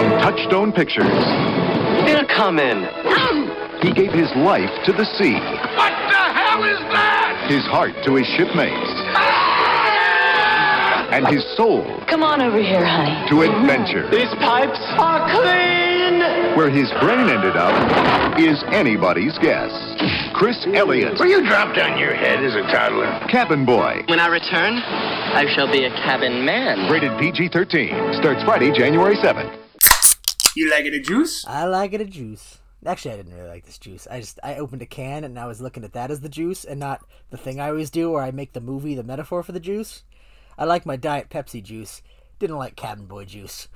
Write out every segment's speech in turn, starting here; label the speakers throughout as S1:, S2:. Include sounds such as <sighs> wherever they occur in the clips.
S1: From Touchstone Pictures,
S2: They'll come in.
S1: he gave his life to the sea,
S3: What the hell is that?
S1: his heart to his shipmates, ah! and his soul
S4: Come on over here, honey.
S1: to adventure.
S2: These pipes are clean.
S1: Where his brain ended up is anybody's guess. Chris Elliott,
S3: Were you dropped on your head as a toddler?
S1: Cabin Boy,
S2: When I return, I shall be a cabin man.
S1: rated PG 13, starts Friday, January 7th.
S5: You like it a juice?
S6: I like it a juice. Actually, I didn't really like this juice. I just I opened a can and I was looking at that as the juice and not the thing I always do where I make the movie the metaphor for the juice. I like my diet Pepsi juice. Didn't like Cabin Boy juice.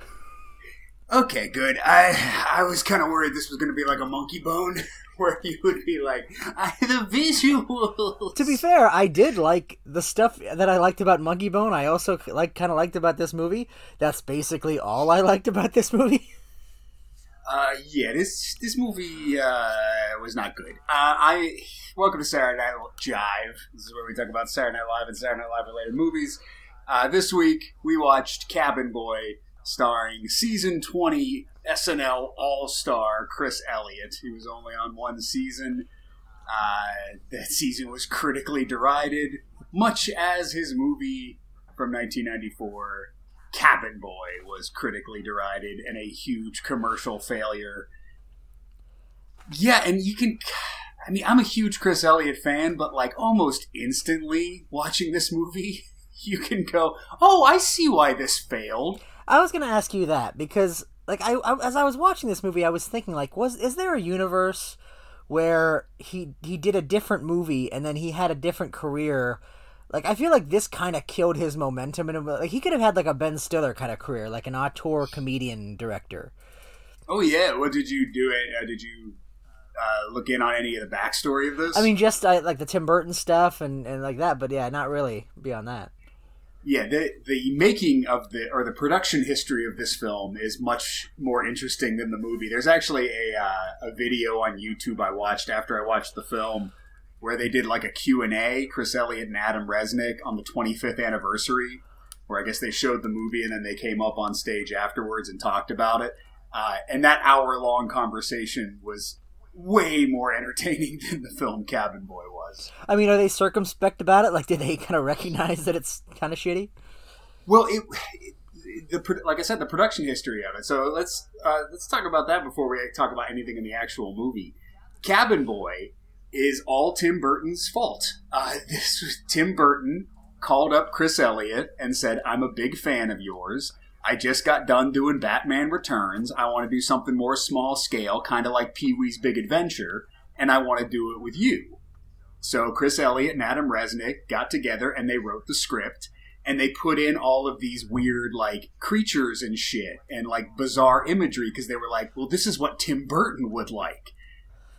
S5: Okay, good. I I was kind of worried this was going to be like a Monkeybone, <laughs> where you would be like, I, the visuals.
S6: To be fair, I did like the stuff that I liked about Monkeybone. I also like kind of liked about this movie. That's basically all I liked about this movie. <laughs>
S5: Uh, yeah, this this movie uh, was not good. Uh, I welcome to Saturday Night Jive. This is where we talk about Saturday Night Live and Saturday Night Live related movies. Uh, this week we watched Cabin Boy, starring season twenty SNL All Star Chris Elliott. He was only on one season. Uh, that season was critically derided, much as his movie from 1994 Cabin Boy was critically derided and a huge commercial failure. Yeah, and you can. I mean, I'm a huge Chris Elliott fan, but like almost instantly watching this movie, <laughs> you can go, "Oh, I see why this failed."
S6: I was gonna ask you that because, like, I, I as I was watching this movie, I was thinking, like, was is there a universe where he he did a different movie and then he had a different career? Like, I feel like this kind of killed his momentum, and like he could have had like a Ben Stiller kind of career, like an auteur comedian director.
S5: Oh yeah, what did you do? It? Uh, did you uh, look in on any of the backstory of this?
S6: I mean, just uh, like the Tim Burton stuff and and like that, but yeah, not really beyond that.
S5: yeah, the the making of the or the production history of this film is much more interesting than the movie. There's actually a uh, a video on YouTube I watched after I watched the film where they did like a Q&A, Chris Elliott and Adam Resnick on the 25th anniversary, where I guess they showed the movie and then they came up on stage afterwards and talked about it. Uh, and that hour long conversation was way more entertaining <laughs> than the film Cabin Boy was.
S6: I mean, are they circumspect about it? Like, did they kind of recognize that it's kind of shitty?
S5: Well, it, it the like I said, the production history of it. So let's uh, let's talk about that before we talk about anything in the actual movie. Cabin Boy is all Tim Burton's fault. Uh, <laughs> this was Tim Burton called up Chris Elliott and said, "I'm a big fan of yours. I just got done doing Batman Returns. I want to do something more small scale, kind of like Pee Wee's Big Adventure, and I want to do it with you." So Chris Elliott and Adam Resnick got together and they wrote the script and they put in all of these weird like creatures and shit and like bizarre imagery because they were like, well, this is what Tim Burton would like.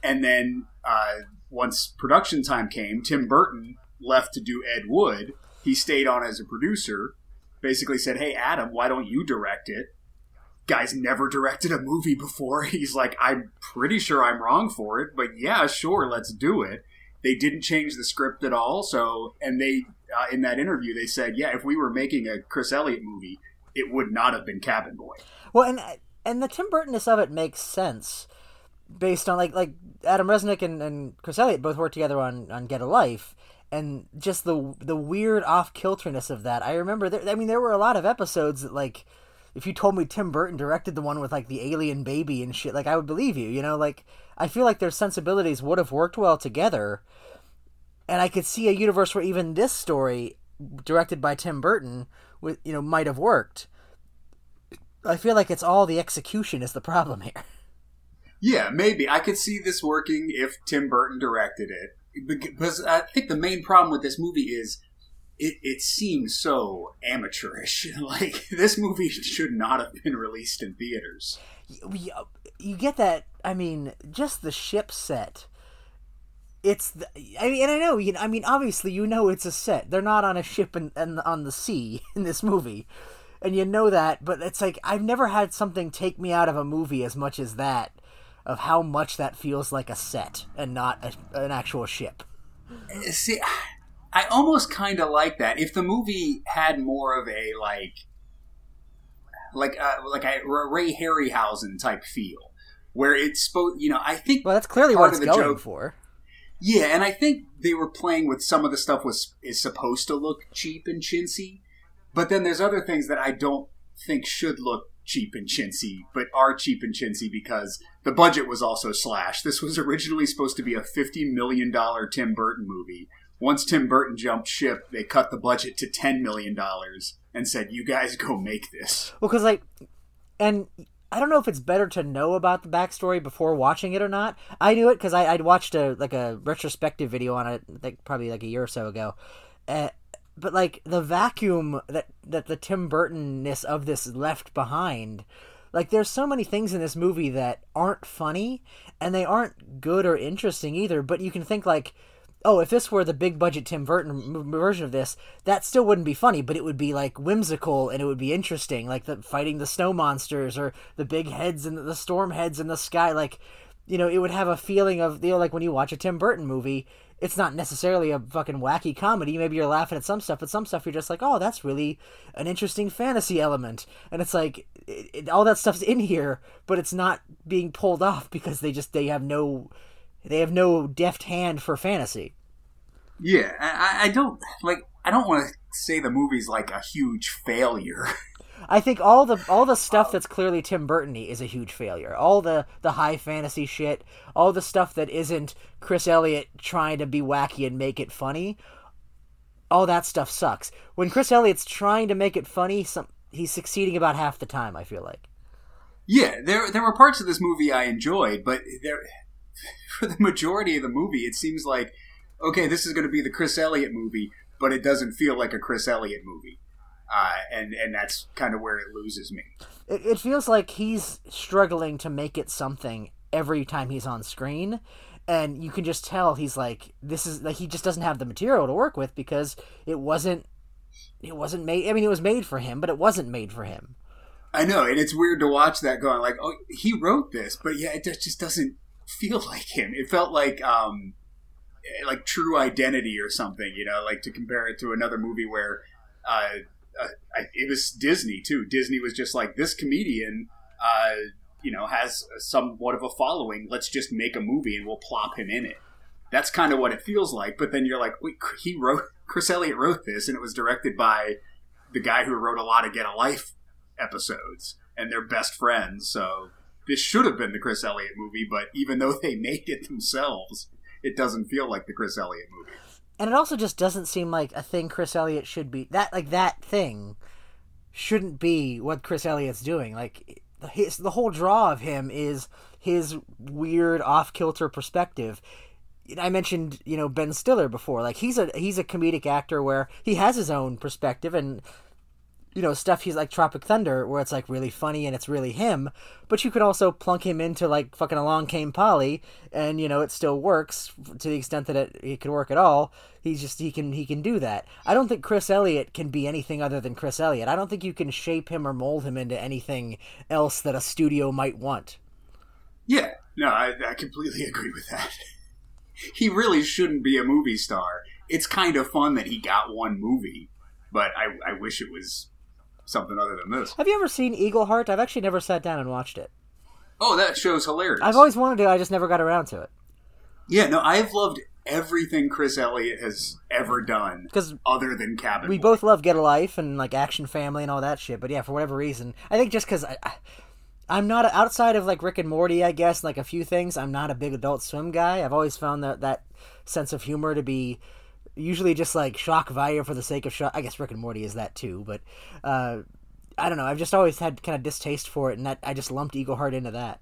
S5: And then uh, once production time came, Tim Burton left to do Ed Wood. He stayed on as a producer. Basically said, "Hey Adam, why don't you direct it?" Guy's never directed a movie before. <laughs> He's like, "I'm pretty sure I'm wrong for it, but yeah, sure, let's do it." They didn't change the script at all. So, and they uh, in that interview they said, "Yeah, if we were making a Chris Elliott movie, it would not have been Cabin Boy."
S6: Well, and and the Tim Burtonness of it makes sense based on like like Adam Resnick and, and Chris Elliott both worked together on on Get a Life, and just the the weird off kilterness of that. I remember there. I mean, there were a lot of episodes that like. If you told me Tim Burton directed the one with like the alien baby and shit, like I would believe you. You know, like I feel like their sensibilities would have worked well together, and I could see a universe where even this story, directed by Tim Burton, with you know might have worked. I feel like it's all the execution is the problem here. <laughs>
S5: Yeah, maybe I could see this working if Tim Burton directed it. Because I think the main problem with this movie is it, it seems so amateurish. <laughs> Like this movie should not have been released in theaters.
S6: You, you get that? I mean, just the ship set. It's the, I mean, and I know. You know, I mean, obviously, you know it's a set. They're not on a ship and and on the sea <laughs> in this movie, and you know that. But it's like I've never had something take me out of a movie as much as that of how much that feels like a set and not a, an actual ship.
S5: See, I almost kind of like that. If the movie had more of a like, like uh, like a Ray Harryhausen type feel, where it's supposed. You know, I think
S6: Well, that's clearly
S5: part
S6: what
S5: of
S6: it's
S5: the
S6: going
S5: joke-
S6: for.
S5: Yeah, and I think they were playing with some of the stuff was is supposed to look cheap and chintzy, but then there's other things that I don't think should look cheap and chintzy, but are cheap and chintzy because the budget was also slashed. This was originally supposed to be a fifty million dollar Tim Burton movie. Once Tim Burton jumped ship, they cut the budget to ten million dollars and said, "You guys go make this."
S6: Well, because like, and I don't know if it's better to know about the backstory before watching it or not. I knew it because I'd watched a like a retrospective video on it, like probably like a year or so ago. Uh, but like the vacuum that that the Tim Burtonness of this left behind. Like there's so many things in this movie that aren't funny and they aren't good or interesting either, but you can think like oh, if this were the big budget Tim Burton version of this, that still wouldn't be funny, but it would be like whimsical and it would be interesting, like the fighting the snow monsters or the big heads and the storm heads in the sky. Like, you know, it would have a feeling of you know, like when you watch a Tim Burton movie, it's not necessarily a fucking wacky comedy. Maybe you're laughing at some stuff, but some stuff you're just like, oh, that's really an interesting fantasy element, and it's like it, it, all that stuff's in here, but it's not being pulled off because they just they have no they have no deft hand for fantasy.
S5: Yeah, I, I don't like. I don't want to say the movie's like a huge failure. <laughs>
S6: I think all the all the stuff that's clearly Tim Burton-y is a huge failure. All the the high fantasy shit, all the stuff that isn't Chris Elliott trying to be wacky and make it funny, all that stuff sucks. When Chris Elliott's trying to make it funny, some he's succeeding about half the time. I feel like.
S5: Yeah, there there were parts of this movie I enjoyed, but there <laughs> for the majority of the movie, it seems like okay, this is going to be the Chris Elliott movie, but it doesn't feel like a Chris Elliott movie, uh, and and that's kind of where it loses me.
S6: It, it feels like he's struggling to make it something every time he's on screen. And you can just tell he's like, this is like he just doesn't have the material to work with because it wasn't, it wasn't made. I mean, it was made for him, but it wasn't made for him.
S5: I know, and it's weird to watch that going like, oh, he wrote this, but yeah, it just doesn't feel <laughs> like him. It felt like um, like True Identity or something, you know, like to compare it to another movie where uh, uh, it was Disney too. Disney was just like this comedian, uh, you know, has somewhat of a following. Let's just make a movie and we'll plop him in it. That's kind of what it feels like. But then you're like, wait, he wrote <laughs> Chris Elliott wrote this, and it was directed by the guy who wrote a lot of Get a Life episodes, and they're best friends. So this should have been the Chris Elliott movie, but even though they <laughs> made it themselves, it doesn't feel like the Chris Elliott movie.
S6: And it also just doesn't seem like a thing Chris Elliott should be. That like that thing shouldn't be what Chris Elliott's doing. Like his the whole draw of him is his weird off kilter perspective. I mentioned you know Ben Stiller before. Like he's a he's a comedic actor where he has his own perspective and you know stuff he's like Tropic Thunder where it's like really funny and it's really him. But you could also plunk him into like fucking Along Came Polly and you know it still works to the extent that it, it could work at all. He's just he can he can do that. I don't think Chris Elliott can be anything other than Chris Elliott. I don't think you can shape him or mold him into anything else that a studio might want.
S5: Yeah, no, I, I completely <laughs> agree with that. he really shouldn't be a movie star. It's kind of fun that he got one movie, but I, I wish it was something other than this.
S6: Have you ever seen Eagleheart? I've actually never sat down and watched it.
S5: Oh, that show's hilarious.
S6: I've always wanted to. I just never got around to it.
S5: yeah, no, I've loved everything Chris Elliott has ever done,
S6: Because
S5: other than Cabin.
S6: we
S5: Boy.
S6: both love Get a Life and like Action Family and all that shit. But yeah, for whatever reason, I think just because I, I, I'm not outside of like Rick and Morty, I guess, like a few things. I'm not a big Adult Swim guy. I've always found that that sense of humor to be usually just like shock value for the sake of shock. I guess Rick and Morty is that too, but uh, I don't know. I've just always had kind of distaste for it, and that I just lumped Eagleheart into that.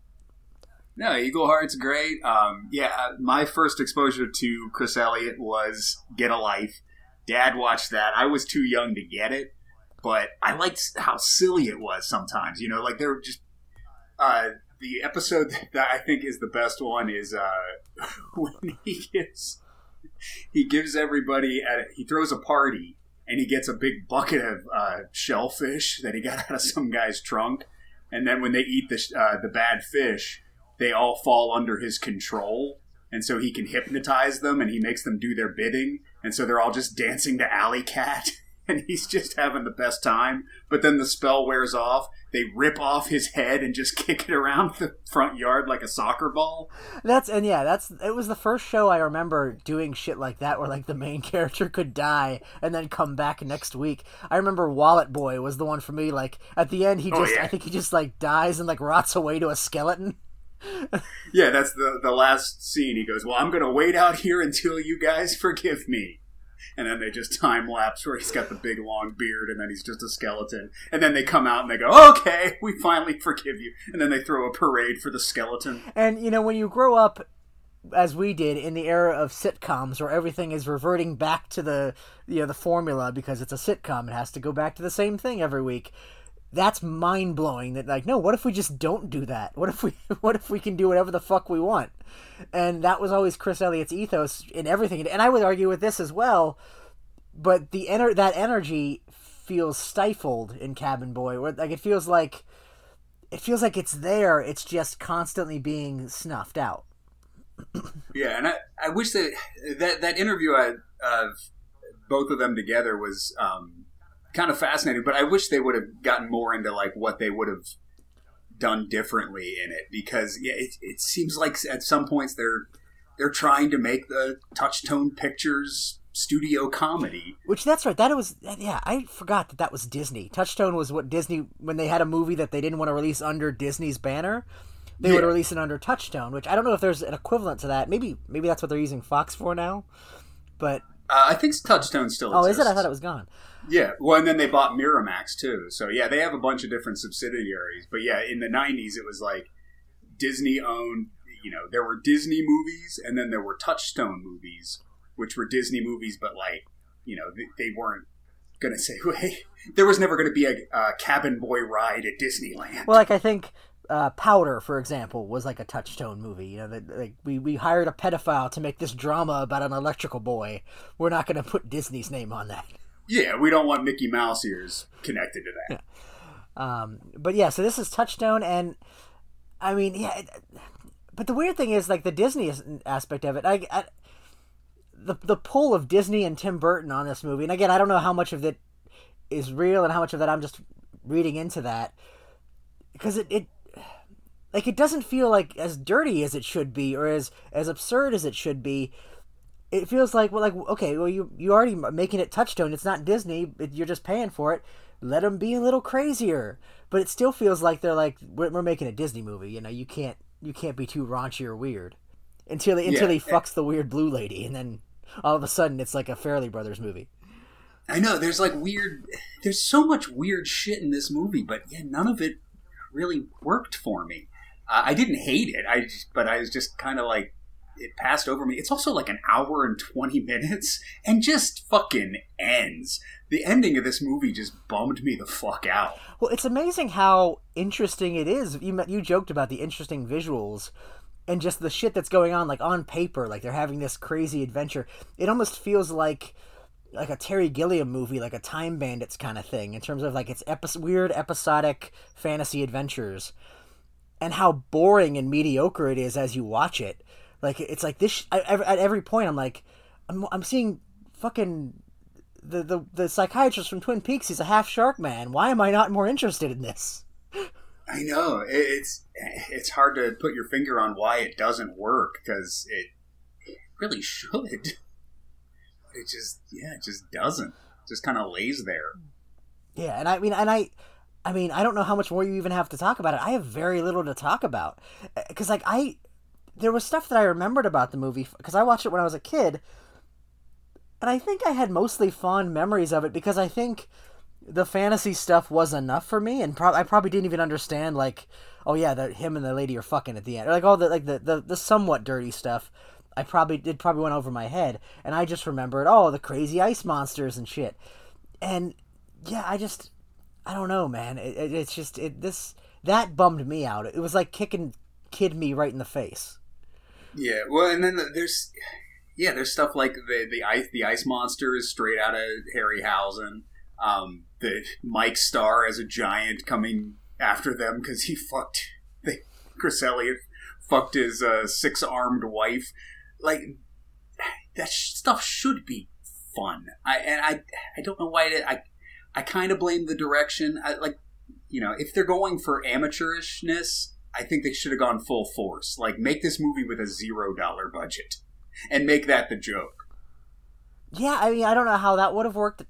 S5: No, Eagleheart's great. Um, yeah, uh, my first exposure to Chris Elliott was Get a Life. Dad watched that. I was too young to get it, but I liked how silly it was sometimes. You know, like there were just uh, the episode <laughs> that I think is the best one is uh, <laughs> when he gives he gives everybody at he throws a party and he gets a big bucket of uh, shellfish that he got <laughs> out of some guy's trunk, and then when they eat the uh, the bad fish, they all fall under his control, and so he can hypnotize them and he makes them do their bidding, and so they're all just dancing to Alley Cat. <laughs> <laughs> and he's just having the best time. But then the spell wears off. They rip off his head and just <laughs> kick it around the front yard like a soccer ball.
S6: That's and yeah, that's it was the first show I remember doing shit like that where like the main <laughs> character could die and then come back next week. I remember Wallet Boy was the one for me. Like at the end, he
S5: Oh,
S6: just
S5: yeah.
S6: I think he just like dies and like rots away to a skeleton.
S5: Yeah, that's the the last scene. He goes, "Well, I'm going to wait out here until you guys forgive me." And then they just time lapse where he's got the big long beard, and then he's just a skeleton. And then they come out and they go, "Okay, we finally forgive you." And then they throw a parade for the skeleton.
S6: And you know, when you grow up as we did in the era of sitcoms where everything is reverting back to the you know the formula because it's a sitcom, it has to go back to the same thing every week. That's mind blowing. That like, no, what if we just don't do that? What if we <laughs> what if we can do whatever the fuck we want? And that was always Chris Elliott's ethos in everything. And I would argue with this as well. But the ener- that energy feels stifled in Cabin Boy. Where like it feels like it feels like it's there. It's just constantly being snuffed out. <coughs>
S5: Yeah, and I, I wish that that that interview I, of both of them together was um, kind of fascinating. But I wish they would have gotten more into like what they would have done differently in it because yeah, it, it seems like at some points they're they're trying to make the Touchstone Pictures studio comedy.
S6: Which that's right. That was yeah. I forgot that that was Disney. Touchstone was what Disney when they had a movie that they didn't want to release under Disney's banner. They would release it under Touchstone, which I don't know if there's an equivalent to that. Maybe maybe that's what they're using Fox for now. But
S5: Uh, I think Touchstone still.
S6: oh, is it? I thought it was gone.
S5: Yeah, well, and then they bought Miramax too. So yeah, they have a bunch of different subsidiaries. But yeah, in the '90s, it was like Disney owned. You know, there were Disney movies, and then there were Touchstone movies, which were Disney movies, but like, you know, they, they weren't gonna say, <laughs> "Hey, there was never gonna be a, cabin boy ride at Disneyland."
S6: Well, like I think uh, Powder, for example, was like a Touchstone movie. You know, like we we hired a pedophile to make this drama about an electrical boy. We're not to put Disney's name on that.
S5: Yeah, we don't want Mickey Mouse ears connected to that.
S6: Um, but yeah, so this is Touchstone, and I mean, yeah. It, but the weird thing is, like the Disney aspect of it, I, I, the the pull of Disney and Tim Burton on this movie, and again, I don't know how much of it is real and how much of that I'm just reading into that, because it, it like it doesn't feel like as dirty as it should be or as as absurd as it should be it feels like well like okay well you you already making it touchstone it's not disney you're just paying for it let them be a little crazier but it still feels like they're like we're, we're making a disney movie you know you can't you can't be too raunchy or weird until he, until
S5: Yeah.
S6: he fucks the weird blue lady and then all of a sudden it's like a Farrelly brothers movie
S5: I know there's like weird. There's so much weird shit in this movie, but yeah, none of it really worked for me. Uh, I didn't hate it, I just, but I was just kind of like it passed over me. It's also like an hour and twenty minutes, and just fucking ends. The ending of this movie just bummed me the fuck out.
S6: Well, it's amazing how interesting it is. You you joked about the interesting visuals and just the shit that's going on like on paper like they're having this crazy adventure. It almost feels like like a Terry Gilliam movie, like a Time Bandits kind of thing in terms of like its epi- weird episodic fantasy adventures and how boring and mediocre it is as you watch it. Like it's like this sh- I, at every point I'm like I'm I'm seeing fucking the, the the psychiatrist from Twin Peaks He's a half shark man. Why am I not more interested in this?
S5: I know it, it's it's hard to put your finger on why it doesn't work because it, it really should. But <laughs> it just yeah, it just doesn't. Just kind of lays there.
S6: Yeah, and I mean, and I, I mean, I don't know how much more you even have to talk about it. I have very little to talk about because, like, I there was stuff that I remembered about the movie because I watched it when I was a kid, and I think I had mostly fond memories of it because I think the fantasy stuff was enough for me, and pro- I probably didn't even understand like, oh yeah, that him and the lady are fucking at the end, or like all the like the, the the somewhat dirty stuff. I probably did probably went over my head, and I just remembered oh the crazy ice monsters and shit, and yeah, I just I don't know, man. It, it, it's just it this that bummed me out. It was like kicking kid me right in the face.
S5: Yeah, well, and then there's yeah, there's stuff like the the ice the ice monster is straight out of Harryhausen. Um, the Mike Starr as a giant coming after them because he fucked <laughs> they Chris Elliott fucked his uh, six armed wife. Like that sh- stuff should be fun. I and I I don't know why it, I I kind of blame the direction. I, like you know, if they're going for amateurishness, I think they should have gone full force. Like make this movie with a zero dollar budget and make that the joke.
S6: Yeah, I mean, I don't know how that would have worked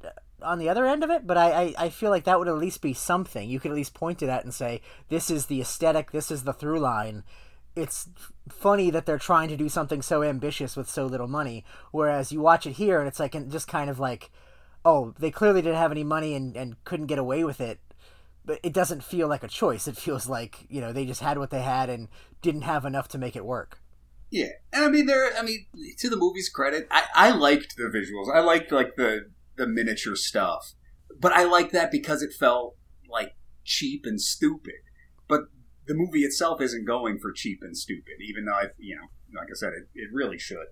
S6: on the other end of it, but I, I, I feel like that would at least be something. You could at least point to that and say, this is the aesthetic, this is the through line. It's funny that they're trying to do something so ambitious with so little money, whereas you watch it here and it's like and just kind of like, oh, they clearly didn't have any money and, and couldn't get away with it. But it doesn't feel like a choice. It feels like, you know, they just had what they had and didn't have enough to make it work.
S5: Yeah, and I mean, there. I mean, to the movie's credit, I, I liked the visuals. I liked like the the miniature stuff, but I liked that because it felt like cheap and stupid. But the movie itself isn't going for cheap and stupid, even though I, you know, like I said, it, it really should.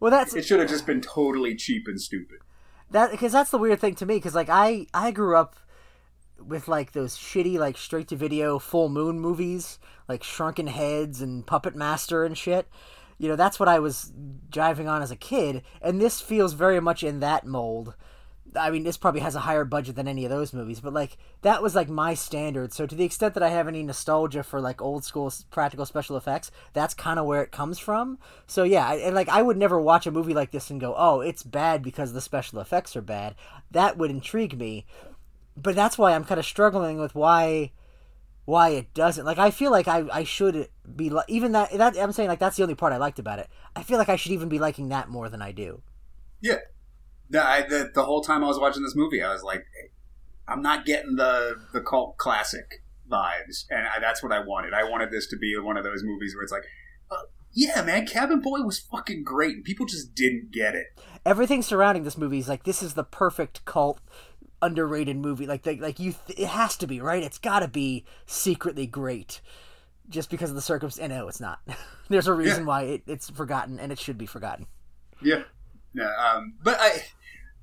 S6: Well, that's
S5: It should have just been totally cheap and stupid.
S6: that because that's the weird thing to me because like I I grew up with like those shitty like straight to video full moon movies like Shrunken Heads and Puppet Master and shit. You know that's what I was driving on as a kid, and this feels very much in that mold. I mean, this probably has a higher budget than any of those movies, but like that was like my standard. So to the extent that I have any nostalgia for like old school practical special effects, that's kind of where it comes from. So yeah, and like I would never watch a movie like this and go, "Oh, it's bad because the special effects are bad." That would intrigue me, but that's why I'm kind of struggling with why why it doesn't. Like I feel like I I should be li- even that that I'm saying like that's the only part I liked about it. I feel like I should even be liking that more than I do.
S5: Yeah. No, I, the, the whole time I was watching this movie, I was like, I'm not getting the the cult classic vibes, and I, that's what I wanted. I wanted this to be one of those movies where it's like, uh, yeah, man, Cabin Boy was fucking great, and people just didn't get it.
S6: everything surrounding this movie is like this is the perfect cult underrated movie like like, like you th- it has to be right it's got to be secretly great just because of the circumstance no it's not <laughs> there's a reason
S5: Yeah.
S6: why it, it's forgotten and it should be forgotten
S5: Yeah. yeah. um, but I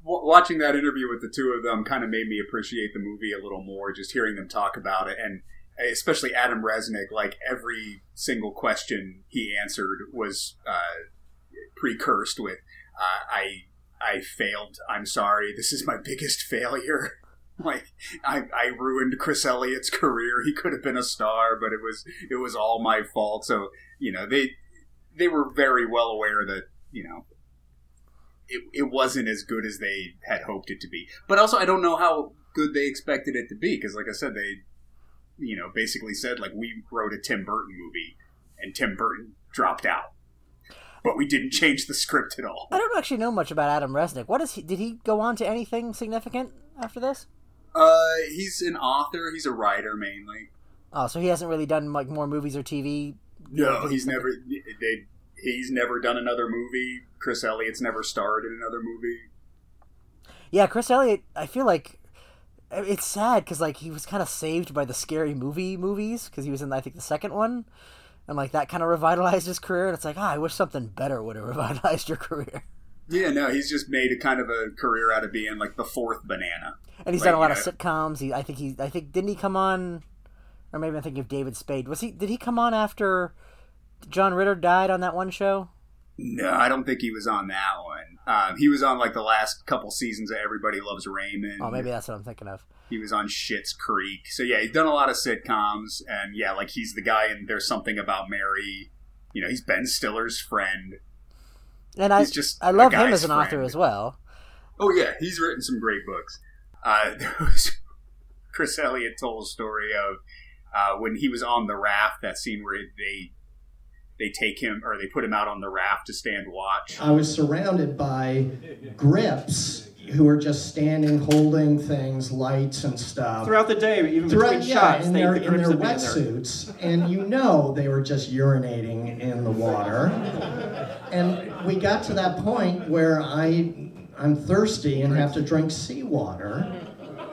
S5: w- watching that interview with the two of them kind of made me appreciate the movie a little more. Just hearing them talk about it, and especially Adam Resnick, like every single question he answered was uh, precursed with, uh, "I I failed. I'm sorry. This is my biggest failure." <laughs> Like I, I ruined Chris Elliott's career. He could have been a star, but it was it was all my fault. So you know they they were very well aware that you know it, it wasn't as good as they had hoped it to be. But also, I don't know how good they expected it to be because, like I said, they, you know, basically said like we wrote a Tim Burton movie and Tim Burton dropped out, but we didn't change the script at all.
S6: i don't actually know much about adam resnick what is he did he go on to anything significant after this
S5: Uh, he's an author. He's a writer mainly.
S6: oh so he hasn't really done like more movies or tv
S5: No, he's never. They, he's never done another movie. Chris Elliott's never starred in another movie.
S6: Yeah, Chris Elliott. I feel like it's sad because like he was kind of saved by the scary movie movies because he was in I think the second one, and like that kind of revitalized his career. And it's like, ah, I wish something better would have <laughs> revitalized your career.
S5: Yeah, no, he's just made a kind of a career out of being like the fourth banana.
S6: And he's
S5: Like,
S6: done a lot of sitcoms. He, I think he, I think didn't he come on, or maybe I'm thinking of David Spade. Was he? Did he come on after John Ritter died on that one show?
S5: No, I don't think he was on that one. Um, he was on like the last couple seasons of Everybody Loves Raymond.
S6: Oh, maybe that's what I'm thinking of.
S5: he was on Schitt's Creek. So yeah, he's done a lot of sitcoms, and yeah, like he's the guy And There's Something About Mary. You know, he's Ben Stiller's friend.
S6: And I,
S5: just
S6: I love him as an author as well.
S5: Oh yeah, he's written some great books. Uh, <laughs> there was Chris Elliott told a story of uh, when he was on the raft. That scene where they they take him or they put him out on the raft to stand watch.
S4: I was surrounded by grips who were just standing, holding things, lights and stuff.
S7: Throughout the day, even
S4: Throughout-
S7: between
S4: yeah,
S7: shots,
S4: in
S7: they,
S4: their,
S7: the
S4: in their
S7: would be in there.
S4: wetsuits, and you know they were just urinating in the water. And we got to that point where I, I'm thirsty and have to drink seawater.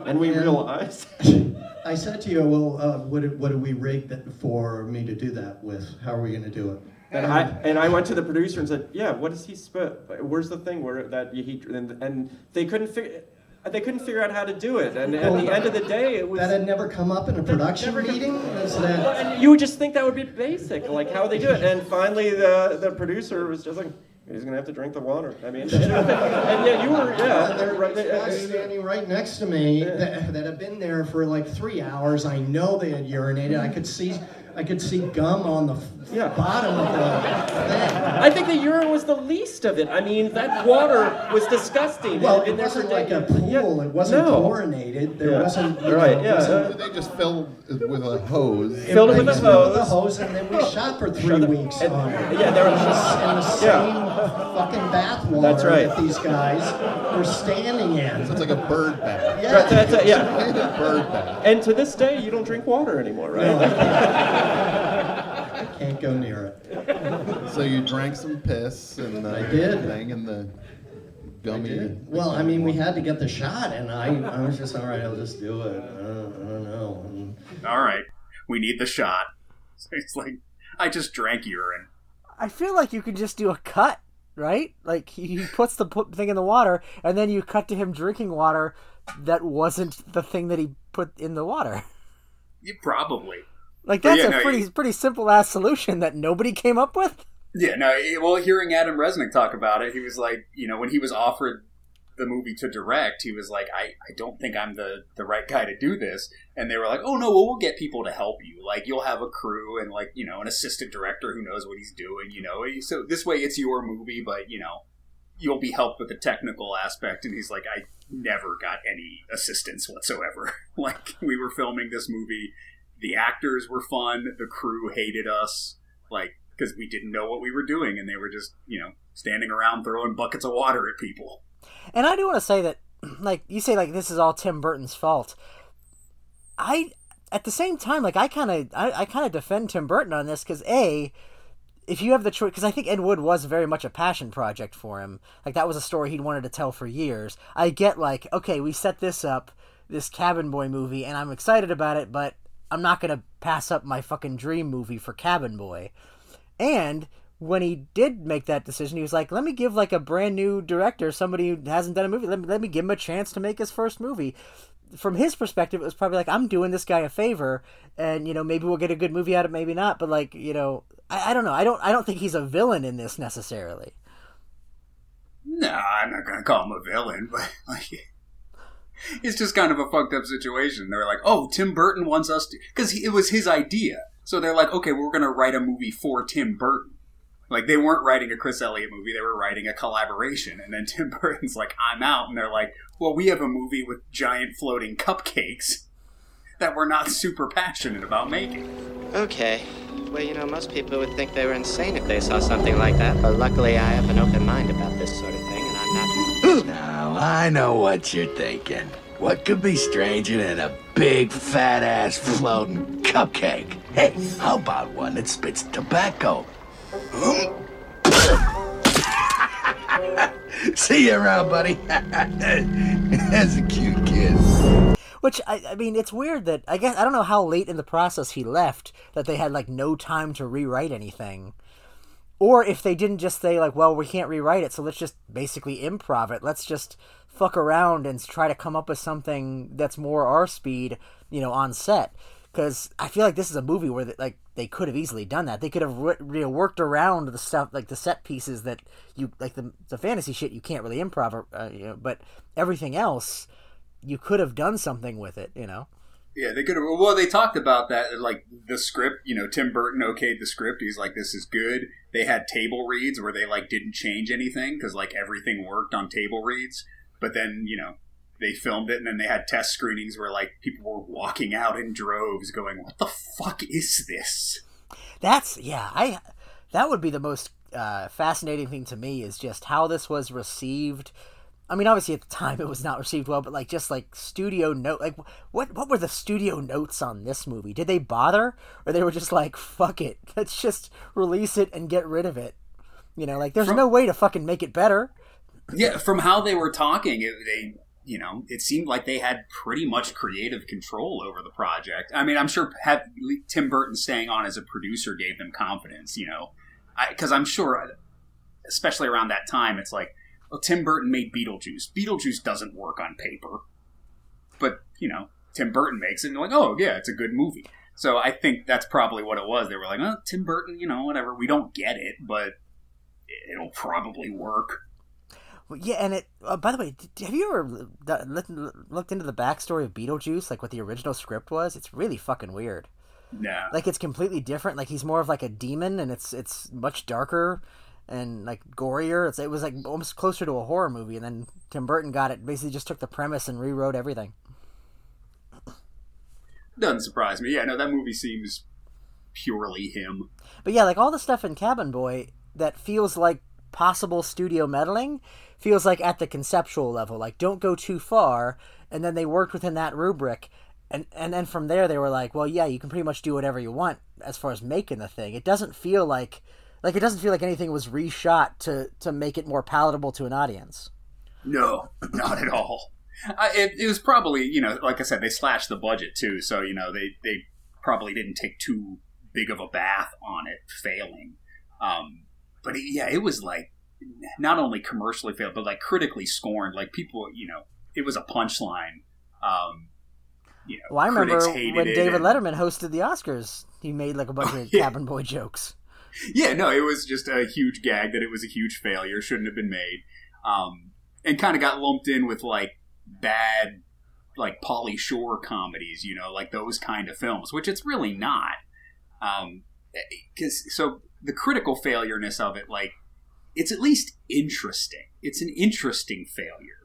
S7: And we
S4: And-
S7: realized. <laughs>
S4: I said to you, well, uh, what, did, what do we rig that for me to do that with? How are we going to do it?
S7: And I and I went to the producer and said, "Yeah, what does he spit? Where's the thing where that he and, and they couldn't figure they couldn't figure out how to do it. And at the end of the day, it was
S4: That had never come up in a production meeting?
S7: Well, and you would just think that would be basic, like how they do it. And finally, the the producer was just like, He's gonna have to drink the water. I mean, <laughs> and, and yeah, you were yeah.
S4: And there are
S7: right,
S4: guys standing right next to me that, that have been there for like three hours. I know they had urinated. I could see, I could see gum on the f-
S7: Yeah.
S4: bottom of the thing.
S7: I think the urine was the least of it. I mean, that water was disgusting.
S4: Well,
S7: It'd
S4: it wasn't
S7: for
S4: like a pool.
S7: Yeah,
S4: It wasn't
S7: no.
S4: chlorinated. There
S7: Yeah.
S4: wasn't. you
S7: Right,
S4: know, it
S7: yeah,
S4: wasn't-
S7: uh,
S8: They just filled it with a hose.
S7: Filled it with
S4: They
S7: a
S4: filled with a
S7: hose.
S4: hose, and then we shot for three weeks
S7: and-
S4: on
S7: yeah, there was
S4: in
S7: just-
S4: the, in the
S7: yeah.
S4: same fucking bath water
S7: That's right.
S4: that these guys were standing in.
S8: It's like a bird bath.
S4: Yeah.
S7: Right, that's it, yeah.
S8: Like a bird bath.
S7: And to this day, you don't drink water anymore, right? <laughs>
S4: Can't go near it.
S8: So you drank some piss and uh,
S4: I did.
S8: thing and the gummy. I did.
S4: Well, I mean, we had to get the shot, and I, I was just all right. I'll just do it. I don't, I don't know. And
S5: All right, we need the shot. <laughs> So it's like I just drank urine.
S6: I feel like you could just do a cut, right? Like he he puts the pu- thing in the water, and then you cut to him drinking water that wasn't the thing that he put in the water.
S5: You probably.
S6: Like that's
S5: yeah,
S6: a
S5: no,
S6: pretty pretty simple ass solution that nobody came up with.
S5: Yeah, no. it- Well, hearing Adam Resnick talk about it, he was like, you know, when he was offered the movie to direct, he was like, I, I don't think I'm the, the right guy to do this. And they were like, oh, no, well, we'll get people to help you. Like, you'll have a crew and, like, you know, an assistant director who knows what he's doing, you know. So this way it's your movie, but, you know, you'll be helped with the technical aspect. And he's like, I never got any assistance whatsoever. <laughs> like, we were filming this movie. The actors were fun. The crew hated us. Like, because we didn't know what we were doing, and they were just, you know, standing around throwing buckets of water at people.
S6: And I do want to say that, <clears throat> like you say, like this is all Tim Burton's fault. I, at the same time, like I kind of, I, I kind of defend Tim Burton on this because a, if you have the choice, because I think Ed Wood was very much a passion project for him. Like that was a story he'd wanted to tell for years. I get like, okay, we set this up, this Cabin Boy movie, and I'm excited about it, but I'm not gonna pass up my fucking dream movie for Cabin Boy. And when he did make that decision, he was like, "Let me give like a brand new director, somebody who hasn't done a movie, let me, let me give him a chance to make his first movie." From his perspective, it was probably like, "I'm doing this guy a favor, and you know, maybe we'll get a good movie out of it, maybe not." But like, you know, I, I don't know. I don't. I don't think he's a villain in this necessarily.
S5: No, I'm not gonna call him a villain, but like, <laughs> it's just kind of a fucked up situation. They're like, "Oh, Tim Burton wants us to," because it was his idea. So they're like, "Okay, we're gonna write a movie for Tim Burton." Like they weren't writing a Chris Elliott movie; they were writing a collaboration. And then Tim <laughs> Burton's like, "I'm out," and they're like, "Well, we have a movie with giant floating cupcakes <laughs> that we're not super passionate about making."
S2: Okay. Well, you know, most people would think they were insane if they saw something like that. But luckily, I have an open mind about this sort of thing, and I'm not.
S9: I know what you're thinking. What could be stranger than a big, fat ass floating cupcake? Hey, how about one that spits tobacco? <laughs> See you around, buddy. <laughs> That's a cute kid.
S6: Which I, I mean, it's weird that I guess I don't know how late in the process he left that they had like no time to rewrite anything, or if they didn't just say like, well, we can't rewrite it, so let's just basically improv it. Let's just fuck around and try to come up with something that's more our speed, you know, on set. Because I feel like this is a movie where they, like they could have easily done that. They could have re- worked around the stuff like the set pieces that you like the the fantasy shit you can't really improv, uh, you know, but everything else you could have done something with it, you know.
S5: Yeah, they could have. Well, they talked about that, like the script. You know, Tim Burton okayed the script. He's like, "This is good." They had table reads where they like didn't change anything because like everything worked on table reads. But then you know they filmed it, and then they had test screenings where like people were walking out in droves, going, "What the fuck is this?"
S6: That's yeah, I that would be the most uh, fascinating thing to me is just how this was received. I mean, obviously at the time it was not received well, but like just like studio note, like what what were the studio notes on this movie? Did they bother, or they were just like, "Fuck it, <laughs> let's just release it and get rid of it"? You know, like there's
S5: From-
S6: no way to fucking make it better.
S5: Yeah, from how they were talking, it, they you know it seemed like they had pretty much creative control over the project. I mean, I'm sure had Tim Burton staying on as a producer gave them confidence. You know, because I'm sure, especially around that time, it's like, well, Tim Burton made Beetlejuice. Beetlejuice doesn't work on paper, but you know, Tim Burton makes it, and they're like, oh yeah, it's a good movie. So I think that's probably what it was. They were like, oh, Tim Burton, you know, whatever. We don't get it, but it'll probably work.
S6: Well, yeah, and it. Uh, by the way, have you ever looked, into the backstory of Beetlejuice, like what the original script was? It's really fucking weird.
S5: Nah.
S6: Like it's completely different. Like he's more of like a demon, and it's it's much darker and like gorier. It's, it was like almost closer to a horror movie, and then Tim Burton got it. Basically, just took the premise and rewrote everything.
S5: Doesn't surprise me. Yeah, no, that movie seems purely him.
S6: But yeah, like all the stuff in Cabin Boy that feels like possible studio meddling feels like at the conceptual level. Like don't go too far, and then they worked within that rubric. And, and then from there they were like, well, yeah, you can pretty much do whatever you want as far as making the thing. It doesn't feel like like it doesn't feel like anything was reshot to to make it more palatable to an audience.
S5: No, <clears throat> not at all. I, it, it was probably you know, like I said, they slashed the budget too, so you know they they probably didn't take too big of a bath on it failing. Um, but it, yeah, it was like not only commercially failed, but like critically scorned. Like people, you know, it was a punchline. Um, you know,
S6: Well, I remember when David
S5: and-
S6: Letterman hosted the Oscars, he made like a bunch of <laughs>
S5: yeah.
S6: Cabin Boy jokes. <laughs>
S5: yeah, no, it was just a huge gag that it was a huge failure, shouldn't have been made, um, and kind of got lumped in with like bad, like Pauly Shore comedies, you know, like those kind of films, which it's really not. Because so the critical failureness of it, like, it's at least interesting. It's an interesting failure.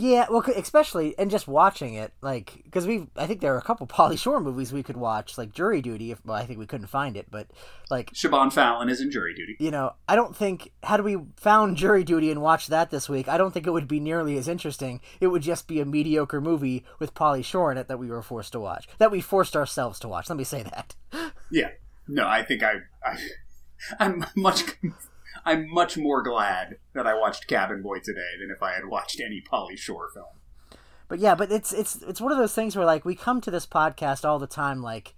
S6: Yeah, well, especially and just watching it, like because we, I think there are a couple <laughs> Pauly Shore movies we could watch, like Jury Duty. If well, I think we couldn't find it, but like
S5: Siobhan Fallon is in jury duty.
S6: you know, I don't think had we found Jury Duty and watched that this week, I don't think it would be nearly as interesting. It would just be a mediocre movie with Pauly Shore in it that we were forced to watch, that we forced ourselves to watch. Let me say that. <laughs>
S5: Yeah. No, I think I, I <laughs> I'm much I'm much more glad that I watched Cabin Boy today than if I had watched any Pauly Shore film.
S6: But yeah, but it's it's it's one of those things where like we come to this podcast all the time like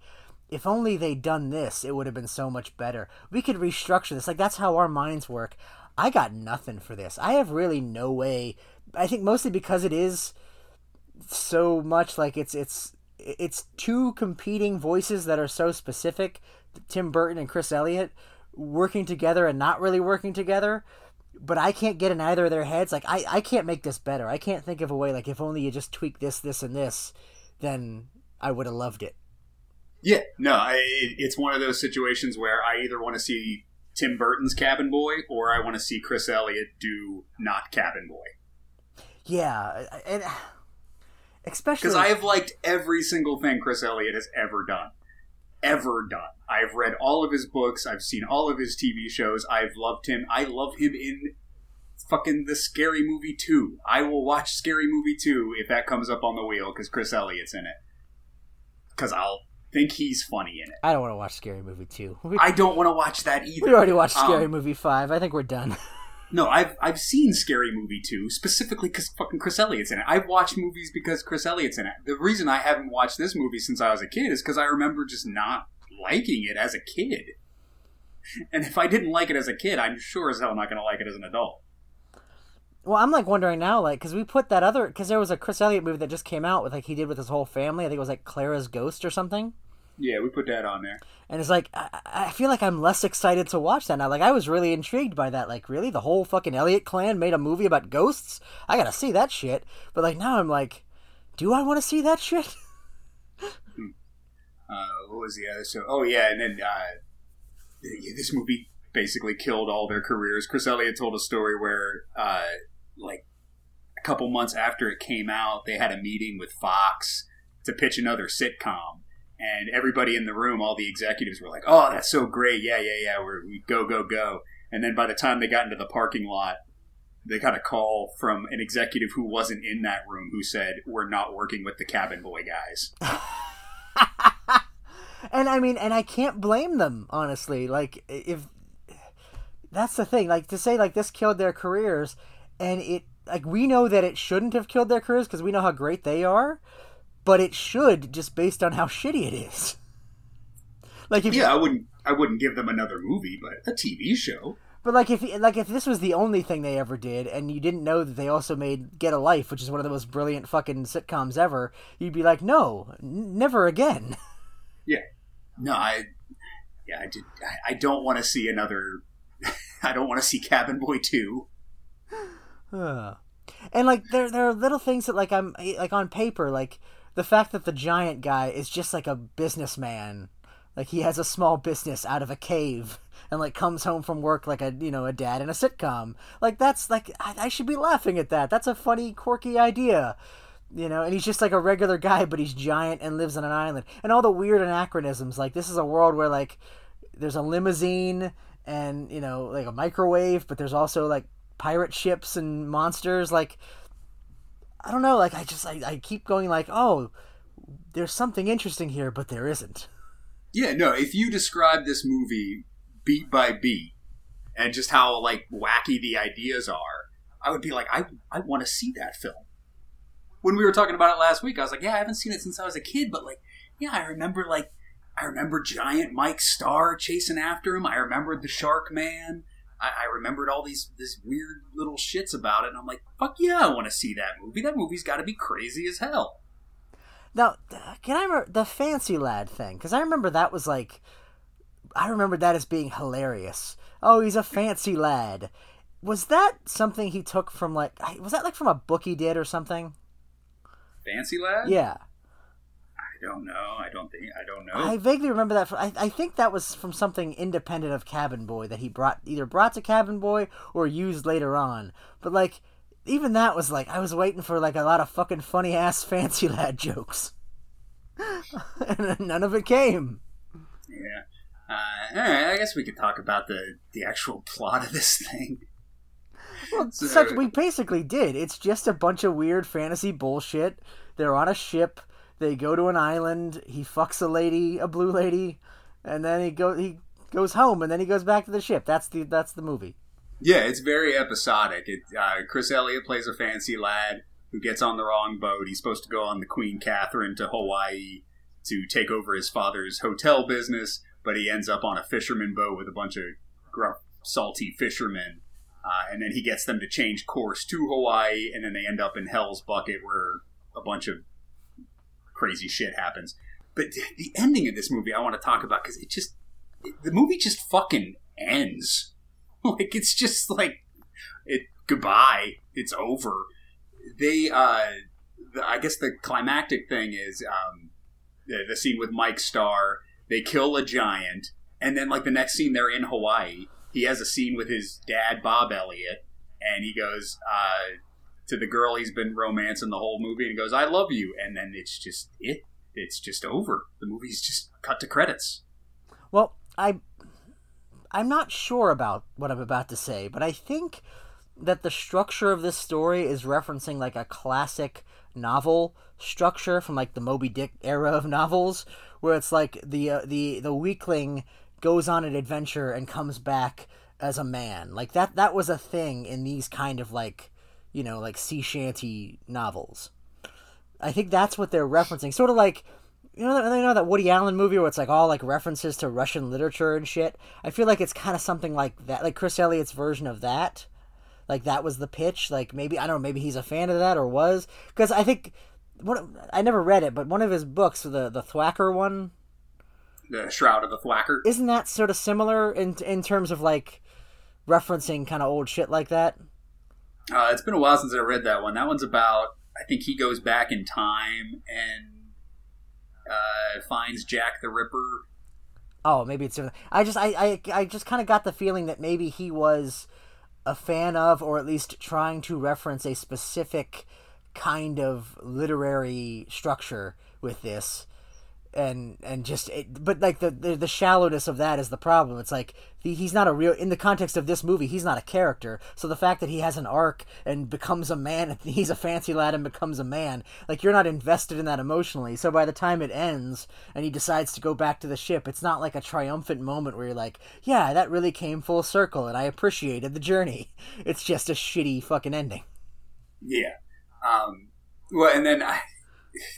S6: if only they'd done this, it would have been so much better. We could restructure this. Like that's how our minds work. I got nothing for this. I have really no way. I think mostly because it is so much like it's it's it's two competing voices that are so specific, Tim Burton and Chris Elliott working together and not really working together. But I can't get in either of their heads. Like I, I can't make this better. I can't think of a way like if only you just tweak this, this, and this, then I would have loved it.
S5: Yeah, no, I, it- it's one of those situations where I either want to see Tim Burton's Cabin Boy or I want to see Chris Elliott do not Cabin Boy.
S6: Yeah, and <sighs> especially
S5: Because I have liked every single thing Chris Elliott has ever done. Ever done. I've read all of his books. I've seen all of his TV shows. I've loved him. I love him in fucking the Scary Movie 2. I will watch Scary Movie 2 if that comes up on the wheel because Chris Elliott's in it. Because I'll think he's funny in it.
S6: I don't want to watch Scary Movie two. We, <laughs>
S5: I don't want to watch that either.
S6: we already watched
S5: Um,
S6: Scary Movie five. I think we're done. <laughs>
S5: No, I've I've seen Scary Movie 2 specifically because fucking Chris Elliott's in it. I've watched movies because Chris Elliott's in it. The reason I haven't watched this movie since I was a kid is because I remember just not liking it as a kid. And if I didn't like it as a kid, I'm sure as hell not going to like it as an adult.
S6: Well, I'm like wondering now, like, because we put that other, because there was a Chris Elliott movie that just came out with like he did with his whole family. I think it was like Clara's Ghost or something.
S5: Yeah, we put that on there.
S6: And it's like I, I feel like I'm less excited to watch that now. Like I was really intrigued by that. Like really, the whole fucking Elliott clan made a movie about ghosts. I gotta see that shit. But like now I'm like, do I want to see that shit? <laughs>
S5: Uh, what was the other show? Oh yeah, and then uh, yeah, this movie basically killed all their careers. Chris Elliott told a story where, uh, like, a couple months after it came out, they had a meeting with Fox to pitch another sitcom, and everybody in the room, all the executives, were like, "Oh, that's so great! Yeah, yeah, yeah. We're we go, go, go!" And then by the time they got into the parking lot, they got a call from an executive who wasn't in that room who said, "We're not working with the Cabin Boy guys." <laughs>
S6: and I mean, and I can't blame them honestly. Like if that's the thing, like to say like this killed their careers, and it like we know that it shouldn't have killed their careers because we know how great they are, but it should just based on how shitty it is. Like if
S5: yeah, I wouldn't I wouldn't give them another movie, but a TV show.
S6: But like if like if this was the only thing they ever did, and you didn't know that they also made Get a Life, which is one of the most brilliant fucking sitcoms ever, you'd be like, no, n- never again. <laughs>
S5: Yeah. No, I yeah, I did I, I don't want to see another <laughs> I don't want to see Cabin Boy two.
S6: And like there there are little things that like I'm like on paper like the fact that the giant guy is just like a businessman. Like he has a small business out of a cave and like comes home from work like a you know a dad in a sitcom. Like that's like I, I should be laughing at that. That's a funny quirky idea you know? And he's just like a regular guy but he's giant and lives on an island. And all the weird anachronisms like this is a world where like there's a limousine and you know like a microwave but there's also like pirate ships and monsters. Like i don't know like i just i, I keep going like oh there's something interesting here but there isn't
S5: Yeah, no. If you describe this movie beat by beat and just how like wacky the ideas are, I would be like, I I want to see that film. When we were talking about it last week, I was like, yeah, I haven't seen it since I was a kid, but like, yeah, I remember like I remember giant Mike Starr chasing after him. I remembered the Shark Man. I, I remembered all these this weird little shits about it, and I'm like, fuck yeah, I want to see that movie. That movie's got to be crazy as hell.
S6: Now, can I remember the fancy lad thing? Because I remember that was like, I remember that as being hilarious. Oh, he's a fancy lad. Was that something he took from like? Was that like from a book he did or something?
S5: Fancy lad?
S6: Yeah,
S5: don't know. I don't think. I don't know.
S6: I vaguely remember that. From, I I think that was from something independent of Cabin Boy that he brought either brought to Cabin Boy or used later on. But like, even that was like I was waiting for like a lot of fucking funny ass <laughs> fancy lad jokes, <laughs> and none of it came.
S5: Yeah. Uh, all right, I guess we could talk about the the actual plot of this thing.
S6: Well,
S5: So-
S6: such we basically did. It's just a bunch of weird fantasy bullshit. They're on a ship. They go to an island. He fucks a lady, a blue lady, and then he go he goes home, and then he goes back to the ship. That's the that's the movie.
S5: Yeah, it's very episodic. It, uh, Chris Elliott plays a fancy lad who gets on the wrong boat. He's supposed to go on the Queen Catherine to Hawaii to take over his father's hotel business, but he ends up on a fisherman boat with a bunch of gruff, salty fishermen. Uh, and then he gets them to change course to Hawaii, and then they end up in Hell's Bucket where a bunch of crazy shit happens. But the ending of this movie I want to talk about because it just, the movie just fucking ends. <laughs> like it's just like it goodbye it's over they uh the, i guess the climactic thing is um the, the scene with mike starr they kill a giant and then like the next scene they're in hawaii he has a scene with his dad bob elliott and he goes uh to the girl he's been romancing the whole movie and goes i love you. And then it's just it. It's just over. The movie's just cut to credits.
S6: Well, I I'm not sure about what I'm about to say, but I think that the structure of this story is referencing like a classic novel structure from like the Moby Dick era of novels, where it's like the uh, the the weakling goes on an adventure and comes back as a man. Like that that was a thing in these kind of like you know like sea shanty novels. I think that's what they're referencing. Sort of like you know, that- you know that Woody Allen movie where it's like all like references to Russian literature and shit. I feel like it's kind of something like that, like Chris Elliott's version of that. Like that was the pitch. Like maybe I don't know, maybe he's a fan of that or was because I think one I never read it, but one of his books, the the Thwacker one,
S5: the shroud of the thwacker
S6: isn't that sort of similar in in terms of like referencing kind of old shit like that?
S5: Uh, it's been a while since I read that one. That one's about, I think he goes back in time and uh, finds Jack the Ripper.
S6: Oh, maybe it's different. I just I I, I just kind of got the feeling that maybe he was a fan of or at least trying to reference a specific kind of literary structure with this and and just it, but like the, the the shallowness of that is the problem. It's like the, he's not a real in the context of this movie he's not a character. So the fact that he has an arc and becomes a man <laughs> he's a fancy lad and becomes a man like you're not invested in that emotionally. So by the time it ends and he decides to go back to the ship it's not like a triumphant moment where you're like yeah that really came full circle and i appreciated the journey. <laughs> It's just a shitty fucking ending.
S5: Yeah. Um, well, and then I,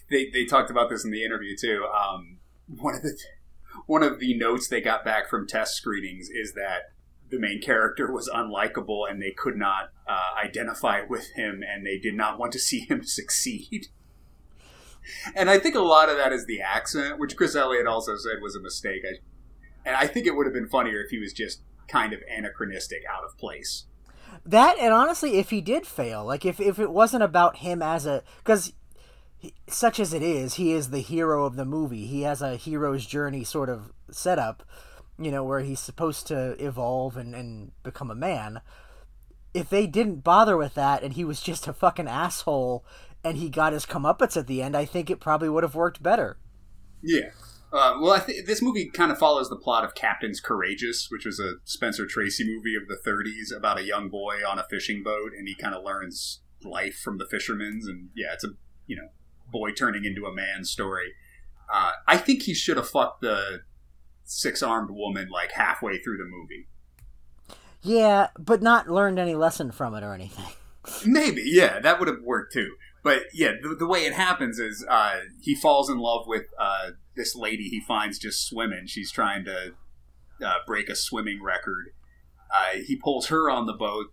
S5: they they talked about this in the interview too. Um, one of the one of the notes they got back from test screenings is that the main character was unlikable and they could not uh, identify with him and they did not want to see him <laughs> succeed. And I think a lot of that is the accent, which Chris Elliott also said was a mistake. I, and I think it would have been funnier if he was just kind of anachronistic, out of place.
S6: That and honestly, if he did fail, like if if it wasn't about him as a because such as it is, he is the hero of the movie. He has a hero's journey sort of setup, you know, where he's supposed to evolve and, and become a man. If they didn't bother with that and he was just a fucking asshole and he got his comeuppance at the end, I think it probably would have worked better.
S5: Yeah. Uh, well, I this movie kind of follows the plot of Captains Courageous, which was a Spencer Tracy movie of the 30s about a young boy on a fishing boat, and he kind of learns life from the fishermen's. And yeah, it's a you know boy turning into a man story. Uh, I think he should have fucked the six armed woman like halfway through the movie.
S6: Yeah, but not learned any lesson from it or anything. <laughs>
S5: Maybe, yeah, that would have worked too. But yeah, the, the way it happens is uh, he falls in love with uh, this lady he finds just swimming. She's trying to uh, break a swimming record. Uh, he pulls her on the boat.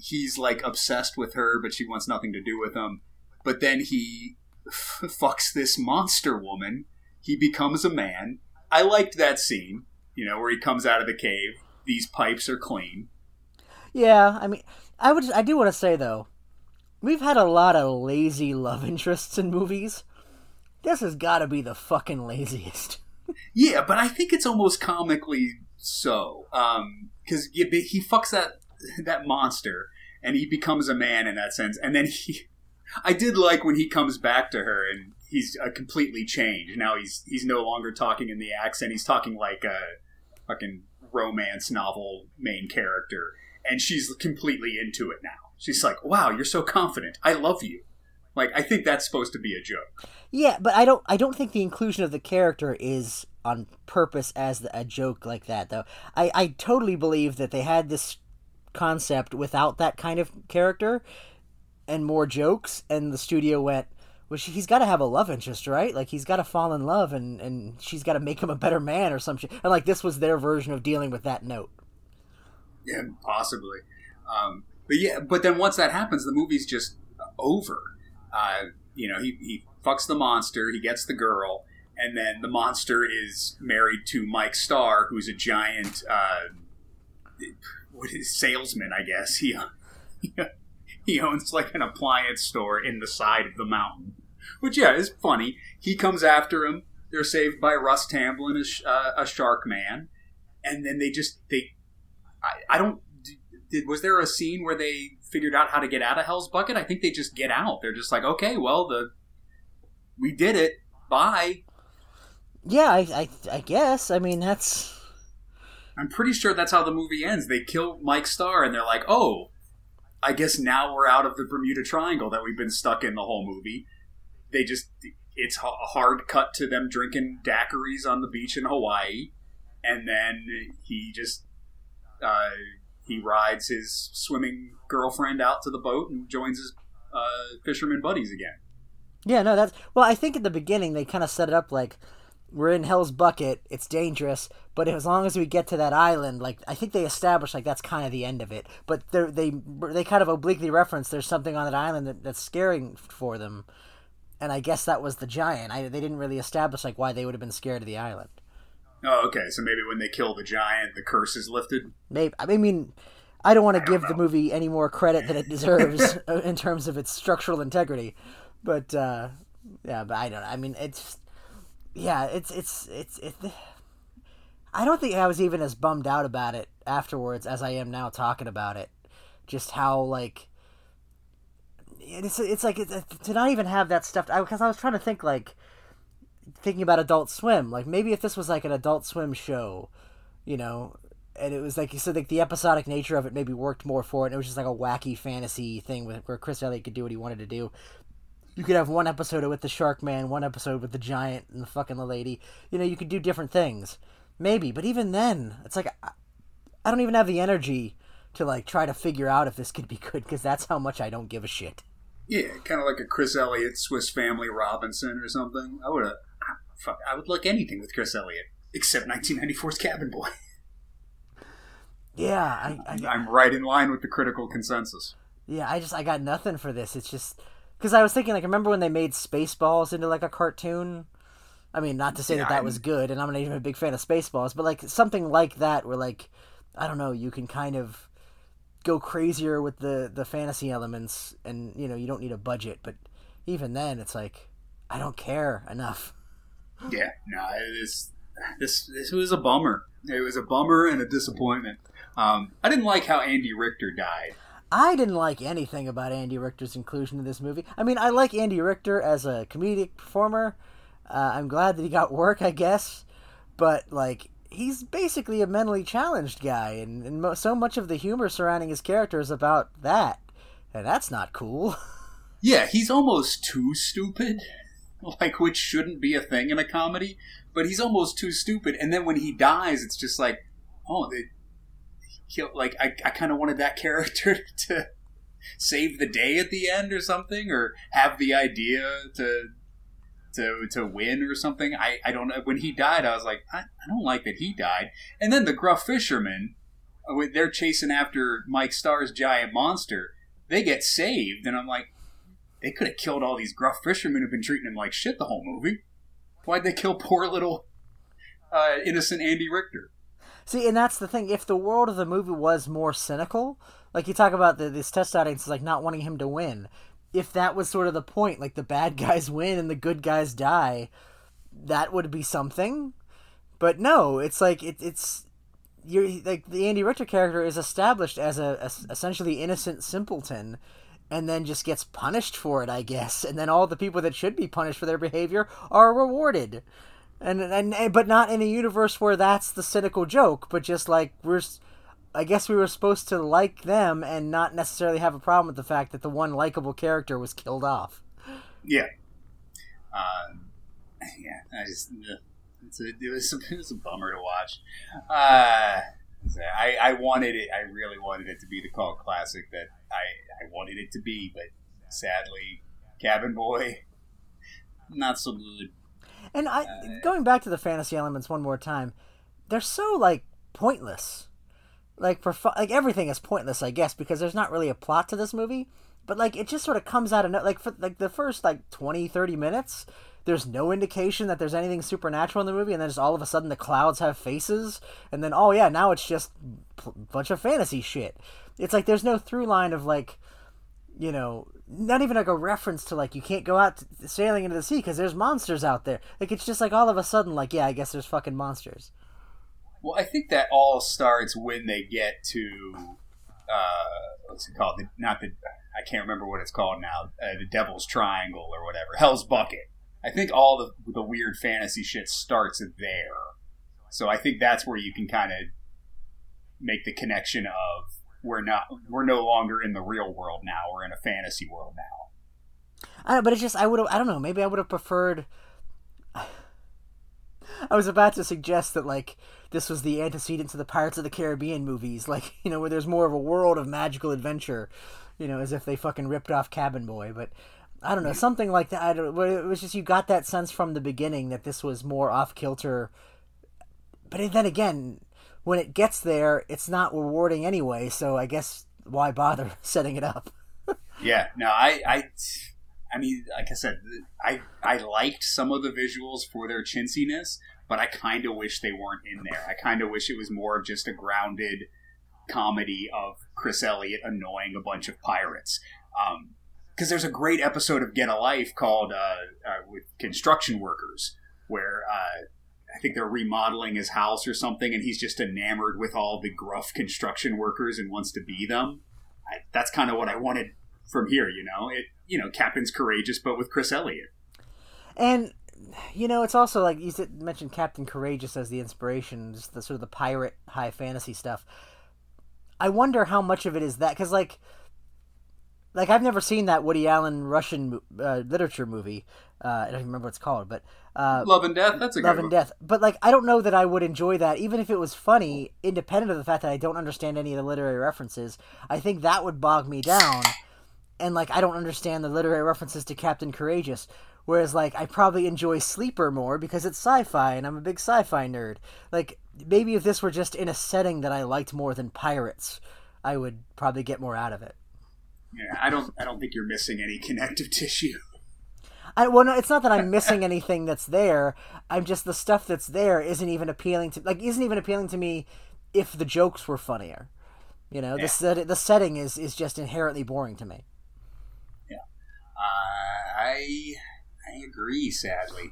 S5: He's like obsessed with her, but she wants nothing to do with him. But then he f- <laughs> fucks this monster woman. He becomes a man. I liked that scene, you know, where he comes out of the cave. These pipes are clean.
S6: Yeah, I mean, I would I do want to say though, we've had a lot of lazy love <laughs> interests in movies. This has got to be the fucking laziest. <laughs>
S5: Yeah, but I think it's almost comically so, um, because he fucks that that monster and he becomes a man in that sense, and then he. I did like when he comes back to her and he's uh, completely changed. Now he's he's no longer talking in the accent. He's talking like a fucking romance novel main character, and she's completely into it now. She's like, "Wow, you're so confident. I love you." Like, I think that's supposed to be a joke.
S6: Yeah, but I don't. I don't think the inclusion of the character is on purpose as a joke like that, though. I I totally believe that they had this concept without that kind of character and more jokes, and the studio went. Well, he's got to have a love interest, right? Like he's got to fall in love, and and she's got to make him a better man or some shit. And like this was their version of dealing with that note.
S5: Yeah, possibly. Um, but yeah, but then once that happens, the movie's just over. Uh, you know, he, he fucks the monster, he gets the girl, and then the monster is married to Mike Starr, who's a giant uh, what is salesman, I guess. <laughs> He he <laughs> owns like an appliance store in the side of the mountain, which yeah is funny. He comes after him. They're saved by Russ Tamblyn, a, uh, a shark man, and then they just they. I, I don't. Did was there a scene where they figured out how to get out of Hell's Bucket? I think they just get out. They're just like, okay, well the we did it. Bye.
S6: Yeah, I, I, I guess. I mean, that's.
S5: I'm pretty sure that's how the movie ends. They kill Mike Starr, and they're like, "Oh, I guess now we're out of the Bermuda Triangle that we've been stuck in the whole movie." They just. It's a hard cut to them drinking daiquiris on the beach in Hawaii, and then he just uh, he rides his swimming girlfriend out to the boat and joins his uh, fisherman buddies again.
S6: Yeah, no, that's well. I think at the beginning they kind of set it up like we're in Hell's Bucket. It's dangerous, but as long as we get to that island, like I think they established like that's kind of the end of it. But they they they kind of obliquely reference there's something on that island that, that's scaring for them, and I guess that was the giant. I, they didn't really establish like why they would have been scared of the island.
S5: Oh, okay. So maybe when they kill the giant, the curse is lifted.
S6: Maybe I mean. I don't want to give the movie any more credit than it <laughs> deserves in terms of its structural integrity, but uh, yeah, but I don't. I mean, it's yeah, it's it's it's it. I don't think I was even as bummed out about it afterwards as I am now talking about it. Just how like it's it's like to not even have that stuff because I, I was trying to think like thinking about Adult Swim. Like maybe if this was like an Adult Swim show, you know, and it was like you said, like the episodic nature of it maybe worked more for it. And it was just like a wacky fantasy thing with, where Chris Elliott could do what he wanted to do. You could have one episode with the Shark Man, one episode with the giant and the fucking the lady. You know, you could do different things, maybe. But even then, it's like I, I don't even have the energy to like try to figure out if this could be good because that's how much I don't give a shit.
S5: Yeah, kind of like a Chris Elliott Swiss Family Robinson or something. I would have, fuck, I would like anything with Chris Elliott except 1994's Cabin Boy. <laughs>
S6: Yeah, I, I,
S5: I'm right in line with the critical consensus.
S6: Yeah, I just I got nothing for this. It's just because I was thinking like remember when they made Spaceballs into like a cartoon. I mean, not to say
S5: Yeah,
S6: that that
S5: I'm-
S6: was good, and I'm not even a big fan of Spaceballs, but like something like that, where like I don't know, you can kind of go crazier with the the fantasy elements, and you know you don't need a budget. But even then, it's like I don't care enough.
S5: Yeah, no, this this this was a bummer. It was a bummer and a disappointment. Um, I didn't like how Andy Richter died.
S6: I didn't like anything about Andy Richter's inclusion in this movie. I mean, I like Andy Richter as a comedic performer. Uh, I'm glad that he got work, I guess. But, like, he's basically a mentally challenged guy, and, and mo- so much of the humor surrounding his character is about that. And that's not cool. <laughs>
S5: Yeah, he's almost too stupid, like which shouldn't be a thing in a comedy. But he's almost too stupid, and then when he dies, it's just like, oh, they killed. Like I, I kind of wanted that <laughs> character to save the day at the end or something, or have the idea to to to win or something. I, I don't know. When he died, I was like, I, I don't like that he died. And then the gruff fishermen, uh, they're chasing after Mike Starr's giant monster. They get saved, and I'm like, they could have killed all these gruff fishermen who've been treating him like shit the whole movie. Why'd they kill poor little uh, innocent Andy Richter?
S6: See, and that's the thing. If the world of the movie was more cynical, like you talk about the, this test audience is like not wanting him to win. If that was sort of the point, like the bad <laughs> guys win and the good guys die, that would be something. But no, it's like it, it's you're like the Andy Richter character is established as a, a essentially innocent simpleton, and then just gets punished for it, I guess. And then all the people that should be punished for their behavior are rewarded. And, and and but not in a universe where that's the cynical joke, but just like we're I guess we were supposed to like them and not necessarily have a problem with the fact that the one likable character was killed off.
S5: Yeah. Um, yeah, I just uh, it's a, it was <laughs> it was a bummer to watch. Uh, I I wanted it. I really wanted it to be the cult classic that I I wanted it to be, but sadly, Cabin Boy, not so good.
S6: And I going back to the fantasy elements one more time, they're so like pointless. Like for like everything is pointless, I guess, because there's not really a plot to this movie. But like it just sort of comes out of no like for like the first like 20 30 minutes, there's no indication that there's anything supernatural in the movie and then just all of a sudden the clouds have faces and then oh yeah, now it's just a bunch of fantasy shit. It's like there's no through line of like you know, not even like a reference to like you can't go out sailing into the sea because there's monsters out there. Like it's just like all of a sudden, like yeah, I guess there's fucking monsters.
S5: Well, I think that all starts when they get to uh, what's it called? The, not the I can't remember what it's called now. Uh, the Devil's Triangle or whatever. Hell's Bucket. I think all the the weird fantasy shit starts there. So I think that's where you can kind of make the connection of we're not we're no longer in the real world now. We're in a fantasy world now.
S6: I don't, but it's just I would have I don't know maybe I would have preferred. I was about to suggest that like this was the antecedent to the Pirates of the Caribbean movies, like <laughs> you know where there's more of a world of magical adventure, you know, as if they fucking ripped off Cabin Boy, but. I don't know, something like that. I don't. It was just you got that sense from the beginning that this was more off kilter. But then again, when it gets there, it's not rewarding anyway. So I guess why bother <laughs> setting it up?
S5: Yeah, no, I, I, I mean, like I said, I, I liked some of the visuals for their chintziness, but I kind of wish they weren't in there. I kind of wish it was more of just a grounded comedy of Chris Elliott annoying a bunch of pirates. Um, because there's a great episode of Get a Life called uh, uh, with construction workers where uh, I think they're remodeling his house or something, and he's just enamored with all the gruff construction workers and wants to be them. I, that's kind of what I wanted from here. You know, it you know Captains Courageous, but with Chris Elliott.
S6: And you know, it's also like you mentioned Captain Courageous as the inspiration, just the sort of the pirate high fantasy stuff. I wonder how much of it is that because like, like I've never seen that Woody Allen Russian uh, literature movie. Uh, I don't even remember what it's called, but uh,
S5: Love and Death. That's a
S6: Love
S5: good
S6: and
S5: one.
S6: Death. But like, I don't know that I would enjoy that, even if it was funny, independent of the fact that I don't understand any of the literary references. I think that would bog me down, and like, I don't understand the literary references to Captain Courageous. Whereas, like, I probably enjoy Sleeper more because it's sci-fi, and I'm a big sci-fi nerd. Like, maybe if this were just in a setting that I liked more than pirates, I would probably get more out of it.
S5: Yeah, I don't. I don't think you're missing any connective tissue.
S6: I, well, no, it's not that I'm <laughs> missing anything that's there. I'm just the stuff that's there isn't even appealing to like isn't even appealing to me if the jokes were funnier. You know, the set, the setting is is just inherently boring to me.
S5: Uh, I I agree. Sadly,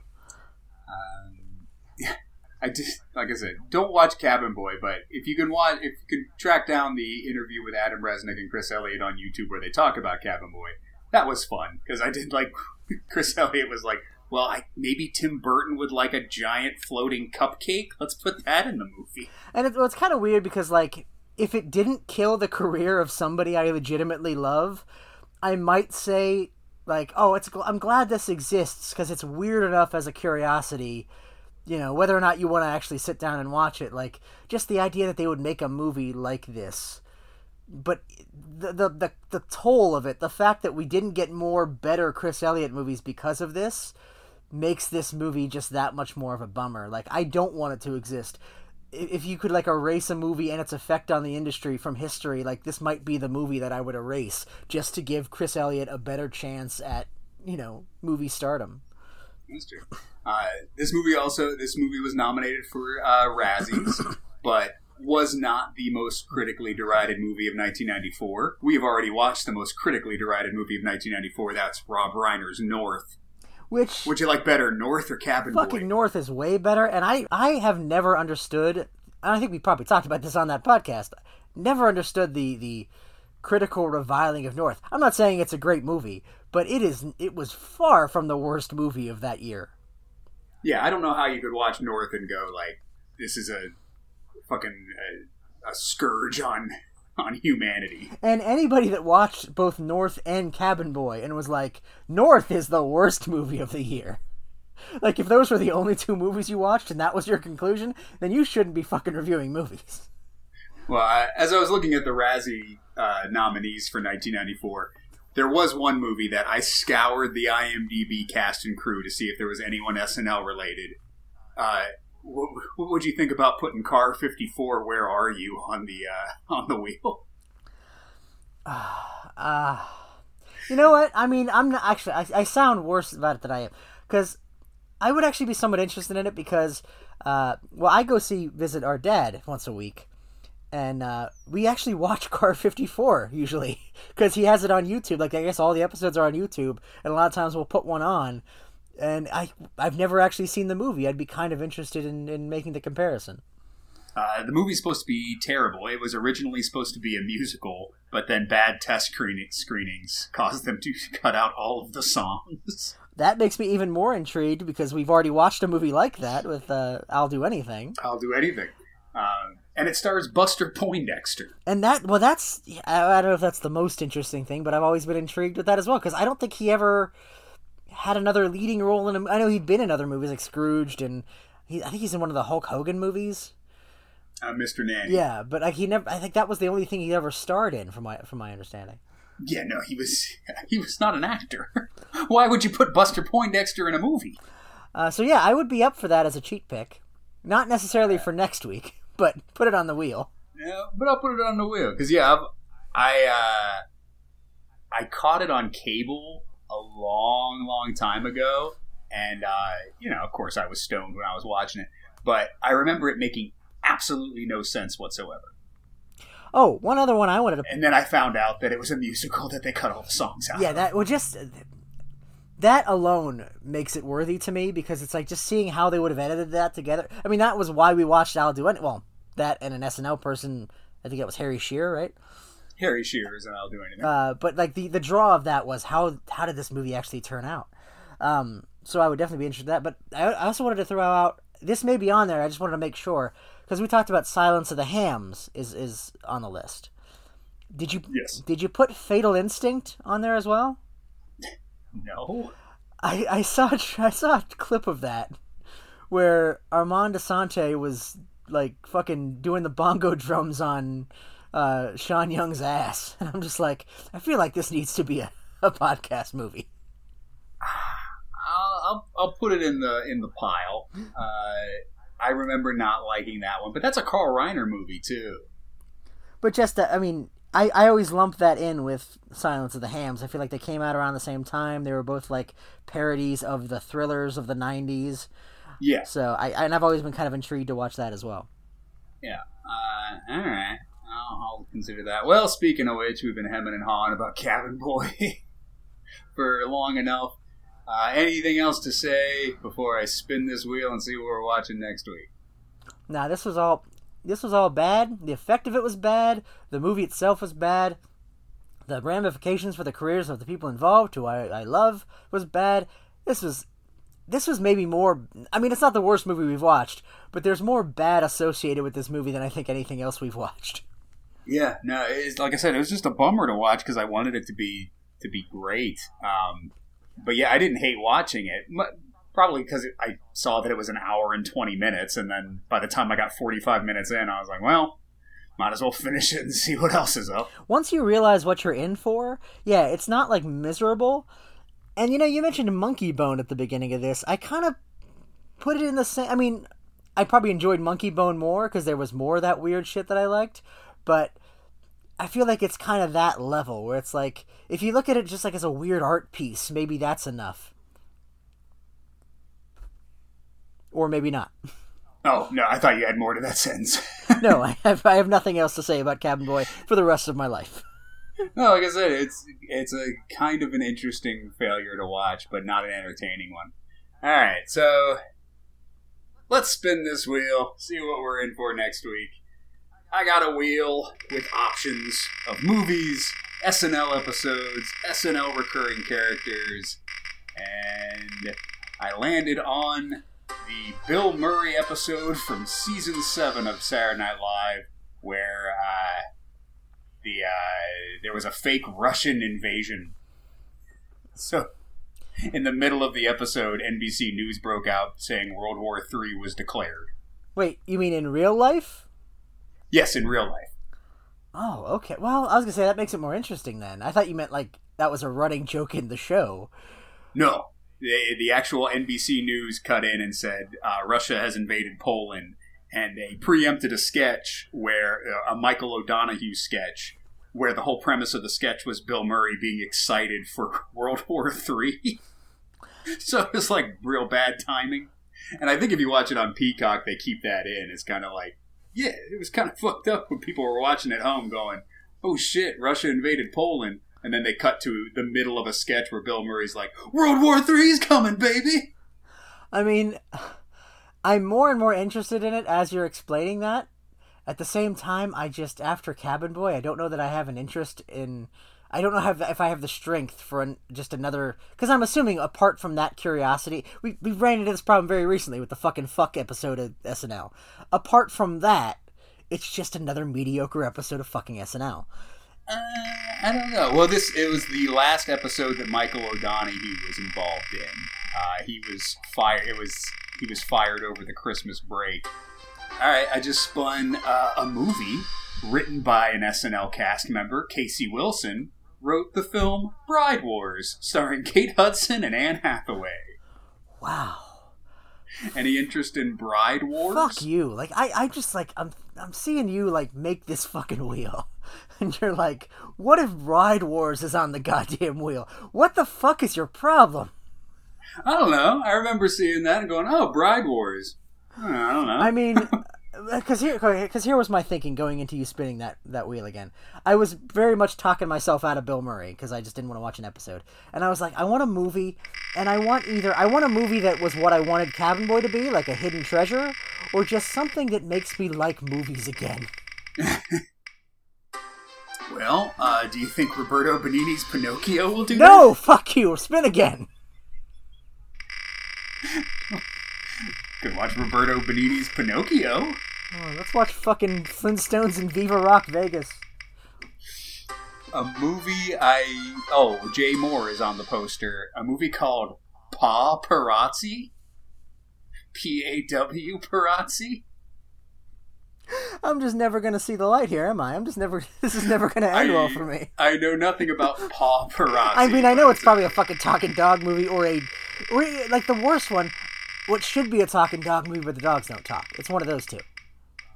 S5: um, <laughs> I just like I said, don't watch Cabin Boy. But if you can watch, if you can track down the interview with Adam Resnick and Chris Elliott on YouTube where they talk about Cabin Boy, that was fun because I did like <laughs> Chris Elliott was like, well, I, maybe Tim Burton would like a giant floating cupcake. Let's put that in the movie.
S6: And it, well, it's kind of weird because like if it didn't kill the career of somebody I legitimately love, I might say like, oh, it's I'm glad this exists because it's weird enough as a curiosity. You know, whether or not you want to actually sit down and watch it, like just the idea that they would make a movie like this. But the the the, the toll of it, the fact that we didn't get more better Chris Elliott movies because of this, makes this movie just that much more of a bummer. Like I don't want it to exist. If you could like erase a movie and its effect on the industry from history, like this might be the movie that I would erase just to give Chris Elliott a better chance at, you know, movie stardom.
S5: That's true. Uh, this movie also this movie was nominated for uh, Razzies, but was not the most critically derided movie of 1994. We have already watched the most critically derided movie of 1994. That's Rob Reiner's North.
S6: Which
S5: would you like better, North or Cabin
S6: fucking
S5: Boy?
S6: North is way better, and I I have never understood. And I think we probably talked about this on that podcast. Never understood the the critical reviling of North. I'm not saying it's a great movie, but it is. It was far from the worst movie of that year.
S5: Yeah, I don't know how you could watch North and go like, "This is a fucking a, a scourge on on humanity."
S6: And anybody that watched both North and Cabin Boy and was like, North is the worst movie of the year. Like, if those were the only two movies you watched and that was your conclusion, then you shouldn't be fucking reviewing movies. <laughs>
S5: Well, I, as I was looking at the Razzie uh, nominees for 1994, there was one movie that I scoured the IMDb cast and crew to see if there was anyone SNL related. Uh, what, what would you think about putting Car 54? Where are you on the uh, on the wheel? <sighs>
S6: Uh, you know what? I mean, I'm not actually. I, I sound worse about it than I am because I would actually be somewhat interested in it because, uh, well, I go see visit our dad once a week, and uh, we actually watch <laughs> Car 54 usually because he has it on YouTube. Like I guess all the episodes are on YouTube, and a lot of times we'll put one on. And I I've never actually seen the movie. I'd be kind of interested in, in making the comparison.
S5: Uh, the movie's supposed to be terrible. It was originally supposed to be a musical, but then bad test screening- screenings caused them to <laughs> cut out all of the songs.
S6: That makes me even more intrigued because we've already watched a movie like that with uh, "I'll Do Anything."
S5: I'll do anything. Um, and it stars Buster Poindexter.
S6: And that, well, that's I I don't know if that's the most interesting thing, but I've always been intrigued with that as well because I don't think he ever had another leading role in. A, I know he'd been in other movies like Scrooged, and he, I think he's in one of the Hulk Hogan movies.
S5: Uh, Mr. Nanny.
S6: Yeah, but like he never. I think that was the only thing he ever starred in, from my from my understanding.
S5: Yeah, no, he was <laughs> he was not an actor. <laughs> Why would you put Buster Poindexter in a movie?
S6: Uh, so yeah, I would be up for that as a cheat pick, not necessarily for next week, <laughs> but put it on the wheel.
S5: Yeah, but I'll put it on the wheel because yeah, I've, I uh, I caught it on cable a long, long time ago, and uh, you know, of course, I was stoned when I was watching it, but I remember it making absolutely no sense whatsoever.
S6: Oh, one other one I wanted to.
S5: And then I found out that it was a musical that they cut all the songs out.
S6: Yeah, that well, just that alone makes it worthy to me because it's like just seeing how they would have edited that together. I mean, that was why we watched I'll Do It. Well, that and an SNL person. I think it was Harry Shearer, right?
S5: Harry Shearer's and I'll do anything.
S6: Uh, but like the the draw of that was how how did this movie actually turn out? Um, so I would definitely be interested in that. But I, I also wanted to throw out this may be on there. I just wanted to make sure because we talked about Silence of the Hams is is on the list. Did you
S5: Yes.
S6: did you put Fatal Instinct on there as well?
S5: no.
S6: I, I saw <laughs> I saw a clip of that where Armand Assante was like fucking doing the bongo drums on uh, Sean Young's ass, and <laughs> I'm just like, I feel like this needs to be a, a podcast movie.
S5: I'll, I'll I'll put it in the in the pile. Uh, I remember not liking that one, but that's a Carl Reiner movie too.
S6: But just that, I mean, I, I always lump that in with Silence of the Hams. I feel like they came out around the same time. They were both like parodies of the thrillers of the '90s.
S5: Yeah.
S6: So I and I've always been kind of intrigued to watch that as well.
S5: Yeah. Uh, consider that. Well, speaking of which, we've been hemming and hawing about <laughs> Cabin Boy for long enough. Uh, anything else to say before I spin this wheel and see what we're watching next week?
S6: Nah, this was all this was all bad. The effect of it was bad. The movie itself was bad. The ramifications for the careers of the people involved, who I, I love, was bad. This was this was maybe more I mean it's not the worst movie we've watched, but there's more bad associated with this movie than I think anything else we've <laughs> watched.
S5: Yeah, no, it's like I said, it was just a bummer to watch because I wanted it to be to be great. Um, but yeah, I didn't hate watching it. Probably because I saw that it was an hour and twenty minutes, and then by the time I got forty five minutes in, I was like, well, might as well <laughs> finish it and see what else is up.
S6: Once you realize what you're in for, yeah, it's not like miserable. And you know, you mentioned Monkeybone at the beginning of this. I kind of put it in the same. I mean, I probably enjoyed Monkeybone more because there was more of that weird shit that I liked, but I feel like it's kind of that level where it's like if you look at it just like as a weird art piece, maybe that's enough. Or maybe not.
S5: Oh no, I thought you had more to that sentence. <laughs>
S6: no, I <laughs> have I have nothing else to say about Cabin Boy for the rest of my life.
S5: no, like I said, it's it's a kind of an interesting failure to watch, but not an entertaining one. All right, so let's spin this wheel, see what we're in for next week. I got a wheel with options of movies, SNL episodes, SNL recurring characters, and I landed on the Bill Murray episode from season seven of Saturday Night Live, where uh, the uh, there was a fake Russian invasion. So, in the middle of the episode, NBC News broke out saying World War III was declared.
S6: Wait, you mean in real life?
S5: Yes, in real life.
S6: Oh, okay. Well, I was gonna say that makes it more interesting. Then I thought you meant like that was a running joke in the show.
S5: No, the, the actual NBC News cut in and said uh, Russia has invaded Poland, and they preempted a sketch where uh, a Michael O'Donoghue sketch where the whole premise of the sketch was Bill Murray being excited for <laughs> World War Three. <laughs> so it was like real bad timing. And I think if you watch it on Peacock, they keep that in. It's kind of like, yeah, it was kind of <laughs> fucked up when people were watching at home going, oh shit, Russia invaded Poland and then they cut to the middle of a sketch where Bill Murray's like, "World War Three's coming, baby."
S6: I mean, I'm more and more interested in it as you're explaining that. At the same time, I just after Cabin Boy, I don't know that I have an interest in. I don't know if I have the strength for an, just another. Because I'm assuming, apart from that curiosity, we we ran into this problem very recently with the fucking fuck episode of SNL. Apart from that, it's just another mediocre episode of fucking SNL.
S5: Uh, I don't know. Well, this it was the last episode that Michael O'Donoghue was involved in. Uh, he was fired. It was he was fired over the Christmas break. All right, I just spun uh, a movie written by an SNL cast member, Casey Wilson, wrote the film Bride Wars, starring Kate Hudson and Anne Hathaway.
S6: Wow.
S5: Any interest in Bride Wars?
S6: Fuck you. Like I, I just like I'm I'm seeing you like make this fucking wheel. <laughs> And you're like, what if Bride Wars is on the goddamn wheel? What the fuck is your problem?
S5: I don't know. I remember seeing that and going, "Oh, Bride Wars." Hmm, I don't know.
S6: I mean, <laughs> because here, because here was my thinking going into you spinning that that wheel again. I was very much talking myself out of Bill Murray because I just didn't want to watch an episode, and I was like, I want a movie, and I want either I want a movie that was what I wanted Cabin Boy to be, like a hidden treasure, or just something that makes me like movies again. <laughs>
S5: well, uh, do you think Roberto Benigni's Pinocchio will do
S6: no, that? fuck you. Spin again. <laughs>
S5: Could watch Roberto Benigni's Pinocchio.
S6: Oh, let's watch fucking Flintstones and Viva Rock Vegas.
S5: A movie I oh Jay Mohr is on the poster. A movie called Pa Parazzi. P A W Parazzi.
S6: I'm just never gonna see the light here, am I? I'm just never. <laughs> This is never gonna end
S5: I,
S6: well for me.
S5: I know nothing about Pa <laughs> Parazzi.
S6: I mean, I know it's probably a fucking talking dog movie or a, or like the worst one, what should be a talking dog movie, but the dogs don't talk. It's one of those two.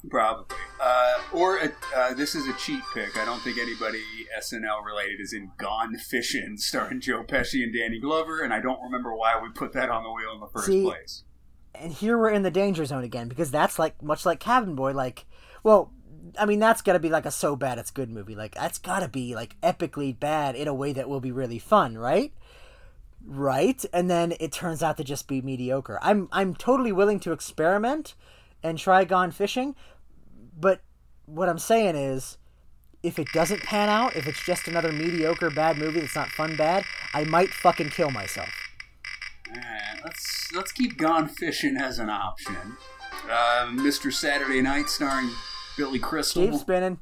S5: Probably. Uh, or a, uh, this is a cheat pick. I don't think anybody SNL related is in Gone Fishing, <laughs> starring Joe Pesci and Danny Glover, and I don't remember why we put that on the wheel in the first
S6: See,
S5: place.
S6: And here we're in the danger zone again because that's like much like Cabin Boy. Like, well, I mean, that's got to be like a so bad it's good movie. Like that's got to be like epically bad in a way that will be really fun, right? Right, and then it turns out to just be mediocre. I'm I'm totally willing to experiment and try Gone Fishing, but what I'm saying is, if it doesn't pan out, if it's just another mediocre bad movie that's not fun bad, I might fucking kill myself.
S5: Alright, let's let's keep Gone Fishing as an option. Uh, Mr. Saturday Night, starring Billy Crystal.
S6: Keep spinning.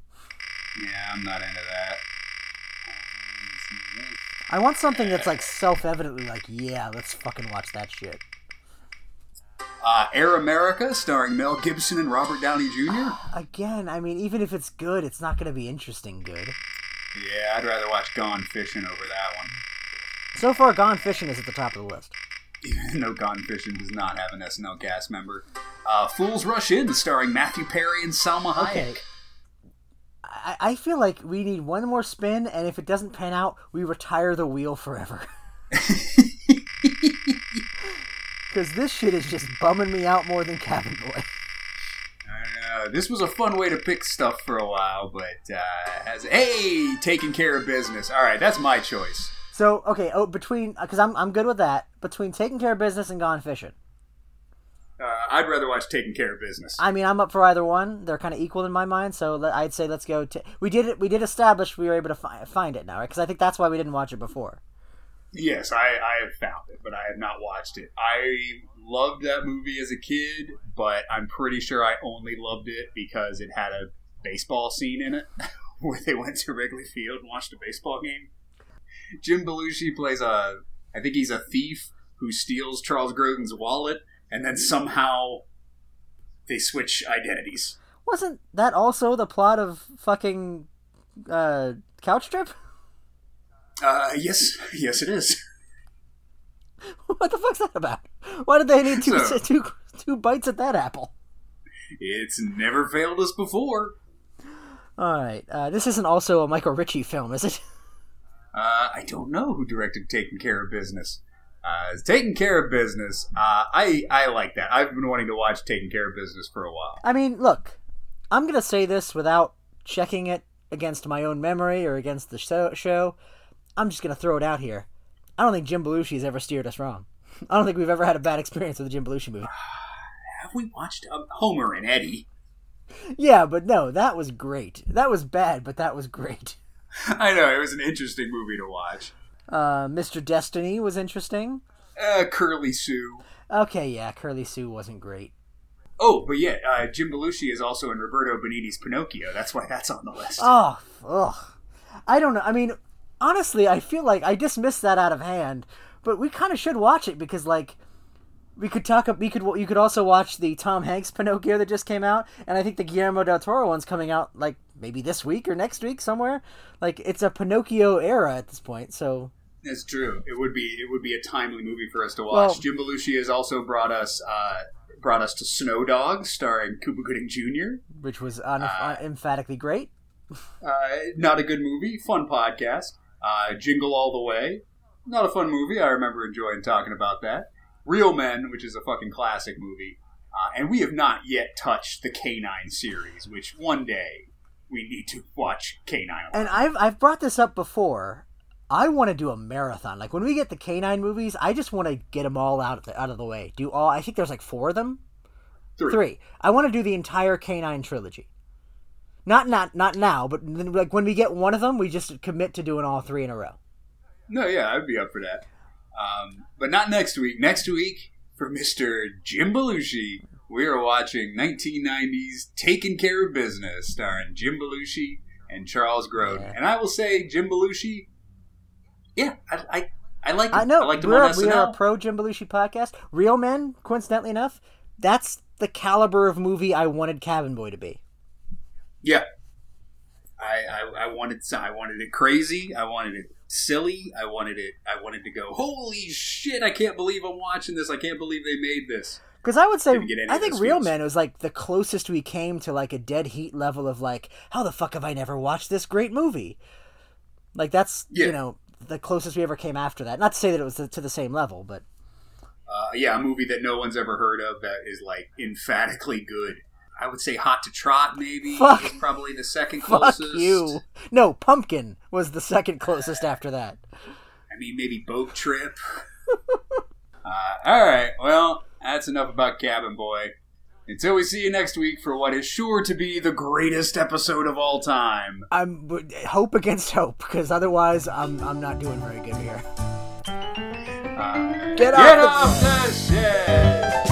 S5: Yeah, I'm not into that.
S6: I want something that's like self-evidently like, yeah, let's fucking watch that shit.
S5: Uh, Air America, starring Mel Gibson and Robert Downey Jr.
S6: Again, I mean, even if it's good, it's not going to be interesting good.
S5: Yeah, I'd rather watch Gone Fishing over that one.
S6: So far, Gone Fishing is at the top of the list.
S5: Even though Gone Fishing does not have an SNL cast member. Uh, Fools Rush In, starring Matthew Perry and Salma Hayek.
S6: Okay. I, I feel like we need one more spin, and if it doesn't pan out, we retire the wheel forever. <laughs> Because this shit is just bumming me out more than Cabin Boy.
S5: Uh, this was a fun way to pick stuff for a while, but uh, as hey, taking care of business. All right, that's my choice.
S6: So okay, oh, between because I'm I'm good with that. Between taking care of business and gone fishing,
S5: Uh, I'd rather watch Taking Care of Business.
S6: I mean I'm up for either one. They're kind of equal in my mind. So let, I'd say let's go. To, we did it. We did establish we were able to fi- find it now, right? Because I think that's why we didn't watch it before.
S5: Yes, I, I have found it, but I have not watched it. I loved that movie as a kid, but I'm pretty sure I only loved it because it had a baseball scene in it <laughs> where they went to Wrigley Field and watched a baseball game. Jim Belushi plays a, I think he's a thief who steals Charles Grodin's wallet, and then somehow they switch identities.
S6: Wasn't that also the plot of fucking uh, Couch Trip? <laughs>
S5: Uh, yes, yes, it is.
S6: what the fuck's that about? Why did they need two
S5: So- <laughs>
S6: two two bites at that apple?
S5: It's never failed us before.
S6: All right, uh, this isn't also a Michael Ritchie film, is it? <laughs>
S5: Uh, I don't know who directed Taking Care of Business. Uh, Taking Care of Business. Uh, I I like that. I've been wanting to watch Taking Care of Business for a while.
S6: I mean, look, I'm gonna say this without checking it against my own memory or against the show. show. I'm just gonna throw it out here. I don't think Jim Belushi's ever steered us wrong. I don't think we've ever had a bad experience with a Jim Belushi movie. <sighs>
S5: Have we watched um, Homer and Eddie?
S6: Yeah, but no, that was great. That was bad, but that was great. <laughs>
S5: I know it was an interesting movie to watch.
S6: Uh, Mr. Destiny was interesting.
S5: Uh, Curly Sue.
S6: Okay, yeah, Curly Sue wasn't great.
S5: Oh, but yeah, uh, Jim Belushi is also in Roberto Benigni's Pinocchio. That's why that's on the list.
S6: Oh, ugh. I don't know. I mean, honestly, I feel like I dismissed that out of hand, but we kind of should watch it because, like, we could talk. We could. You could also watch the Tom Hanks Pinocchio that just came out, and I think the Guillermo del Toro one's coming out like maybe this week or next week somewhere. Like, it's a Pinocchio era at this point. So
S5: That's true. It would be it would be a timely movie for us to watch.
S6: Well-
S5: Jim Belushi has also brought us uh, brought us to Snow Dogs, starring Cuba Gooding Jr.
S6: which was un- emphatically great. <laughs>
S5: Uh, not a good movie. Fun podcast. Uh, Jingle All the Way. Not a fun movie. I remember enjoying talking about that. Real Men, which is a fucking classic movie. Uh, and we have not yet touched the K-9 series, which one day we need to watch K-9.
S6: And I've I've brought this up before. I want to do a marathon. Like when we get the K-9 movies, I just want to get them all out of the, out of the way. Do all. I think there's like four of them.
S5: Three.
S6: I want to do the entire K-9 trilogy. Not not not now, but then, like when we get one of them, we just commit to doing all three in a row.
S5: No, yeah, I'd be up for that. Um, but not next week. Next week, for Mr. Jim Belushi, we are watching 1990s Taking Care of Business, starring Jim Belushi and Charles Grodin. And I will say, Jim Belushi, yeah, I, I, I like him.
S6: I know
S5: I liked him
S6: we're we are a pro Jim Belushi podcast. Real Men, coincidentally enough, that's the caliber of movie I wanted Cabin Boy to be.
S5: Yeah. I, I, I wanted I wanted it crazy. I wanted it silly. I wanted it. I wanted to go. Holy shit! I can't believe I'm watching this. I can't believe they made this.
S6: Because I would say,
S5: Didn't get any
S6: I think Real. Men was like the closest we came to like a dead heat level of like, how the fuck have I never watched this great movie? Like that's
S5: Yeah.
S6: you know the closest we ever came after that. Not to say that it was to the same level, but
S5: Uh, yeah, a movie that no one's ever heard of that is like emphatically good. I would say Hot to Trot, maybe.
S6: Fuck.
S5: is probably the second closest.
S6: Fuck you. No, Pumpkin was the second closest after that.
S5: I mean, maybe Boat Trip. <laughs> uh, all right, well, that's enough about Cabin Boy. Until we see you next week for what is sure to be the greatest episode of all time.
S6: I'm hope against hope because otherwise I'm I'm not doing very good here.
S5: Uh,
S6: Get
S5: Get
S6: off
S5: off the shed!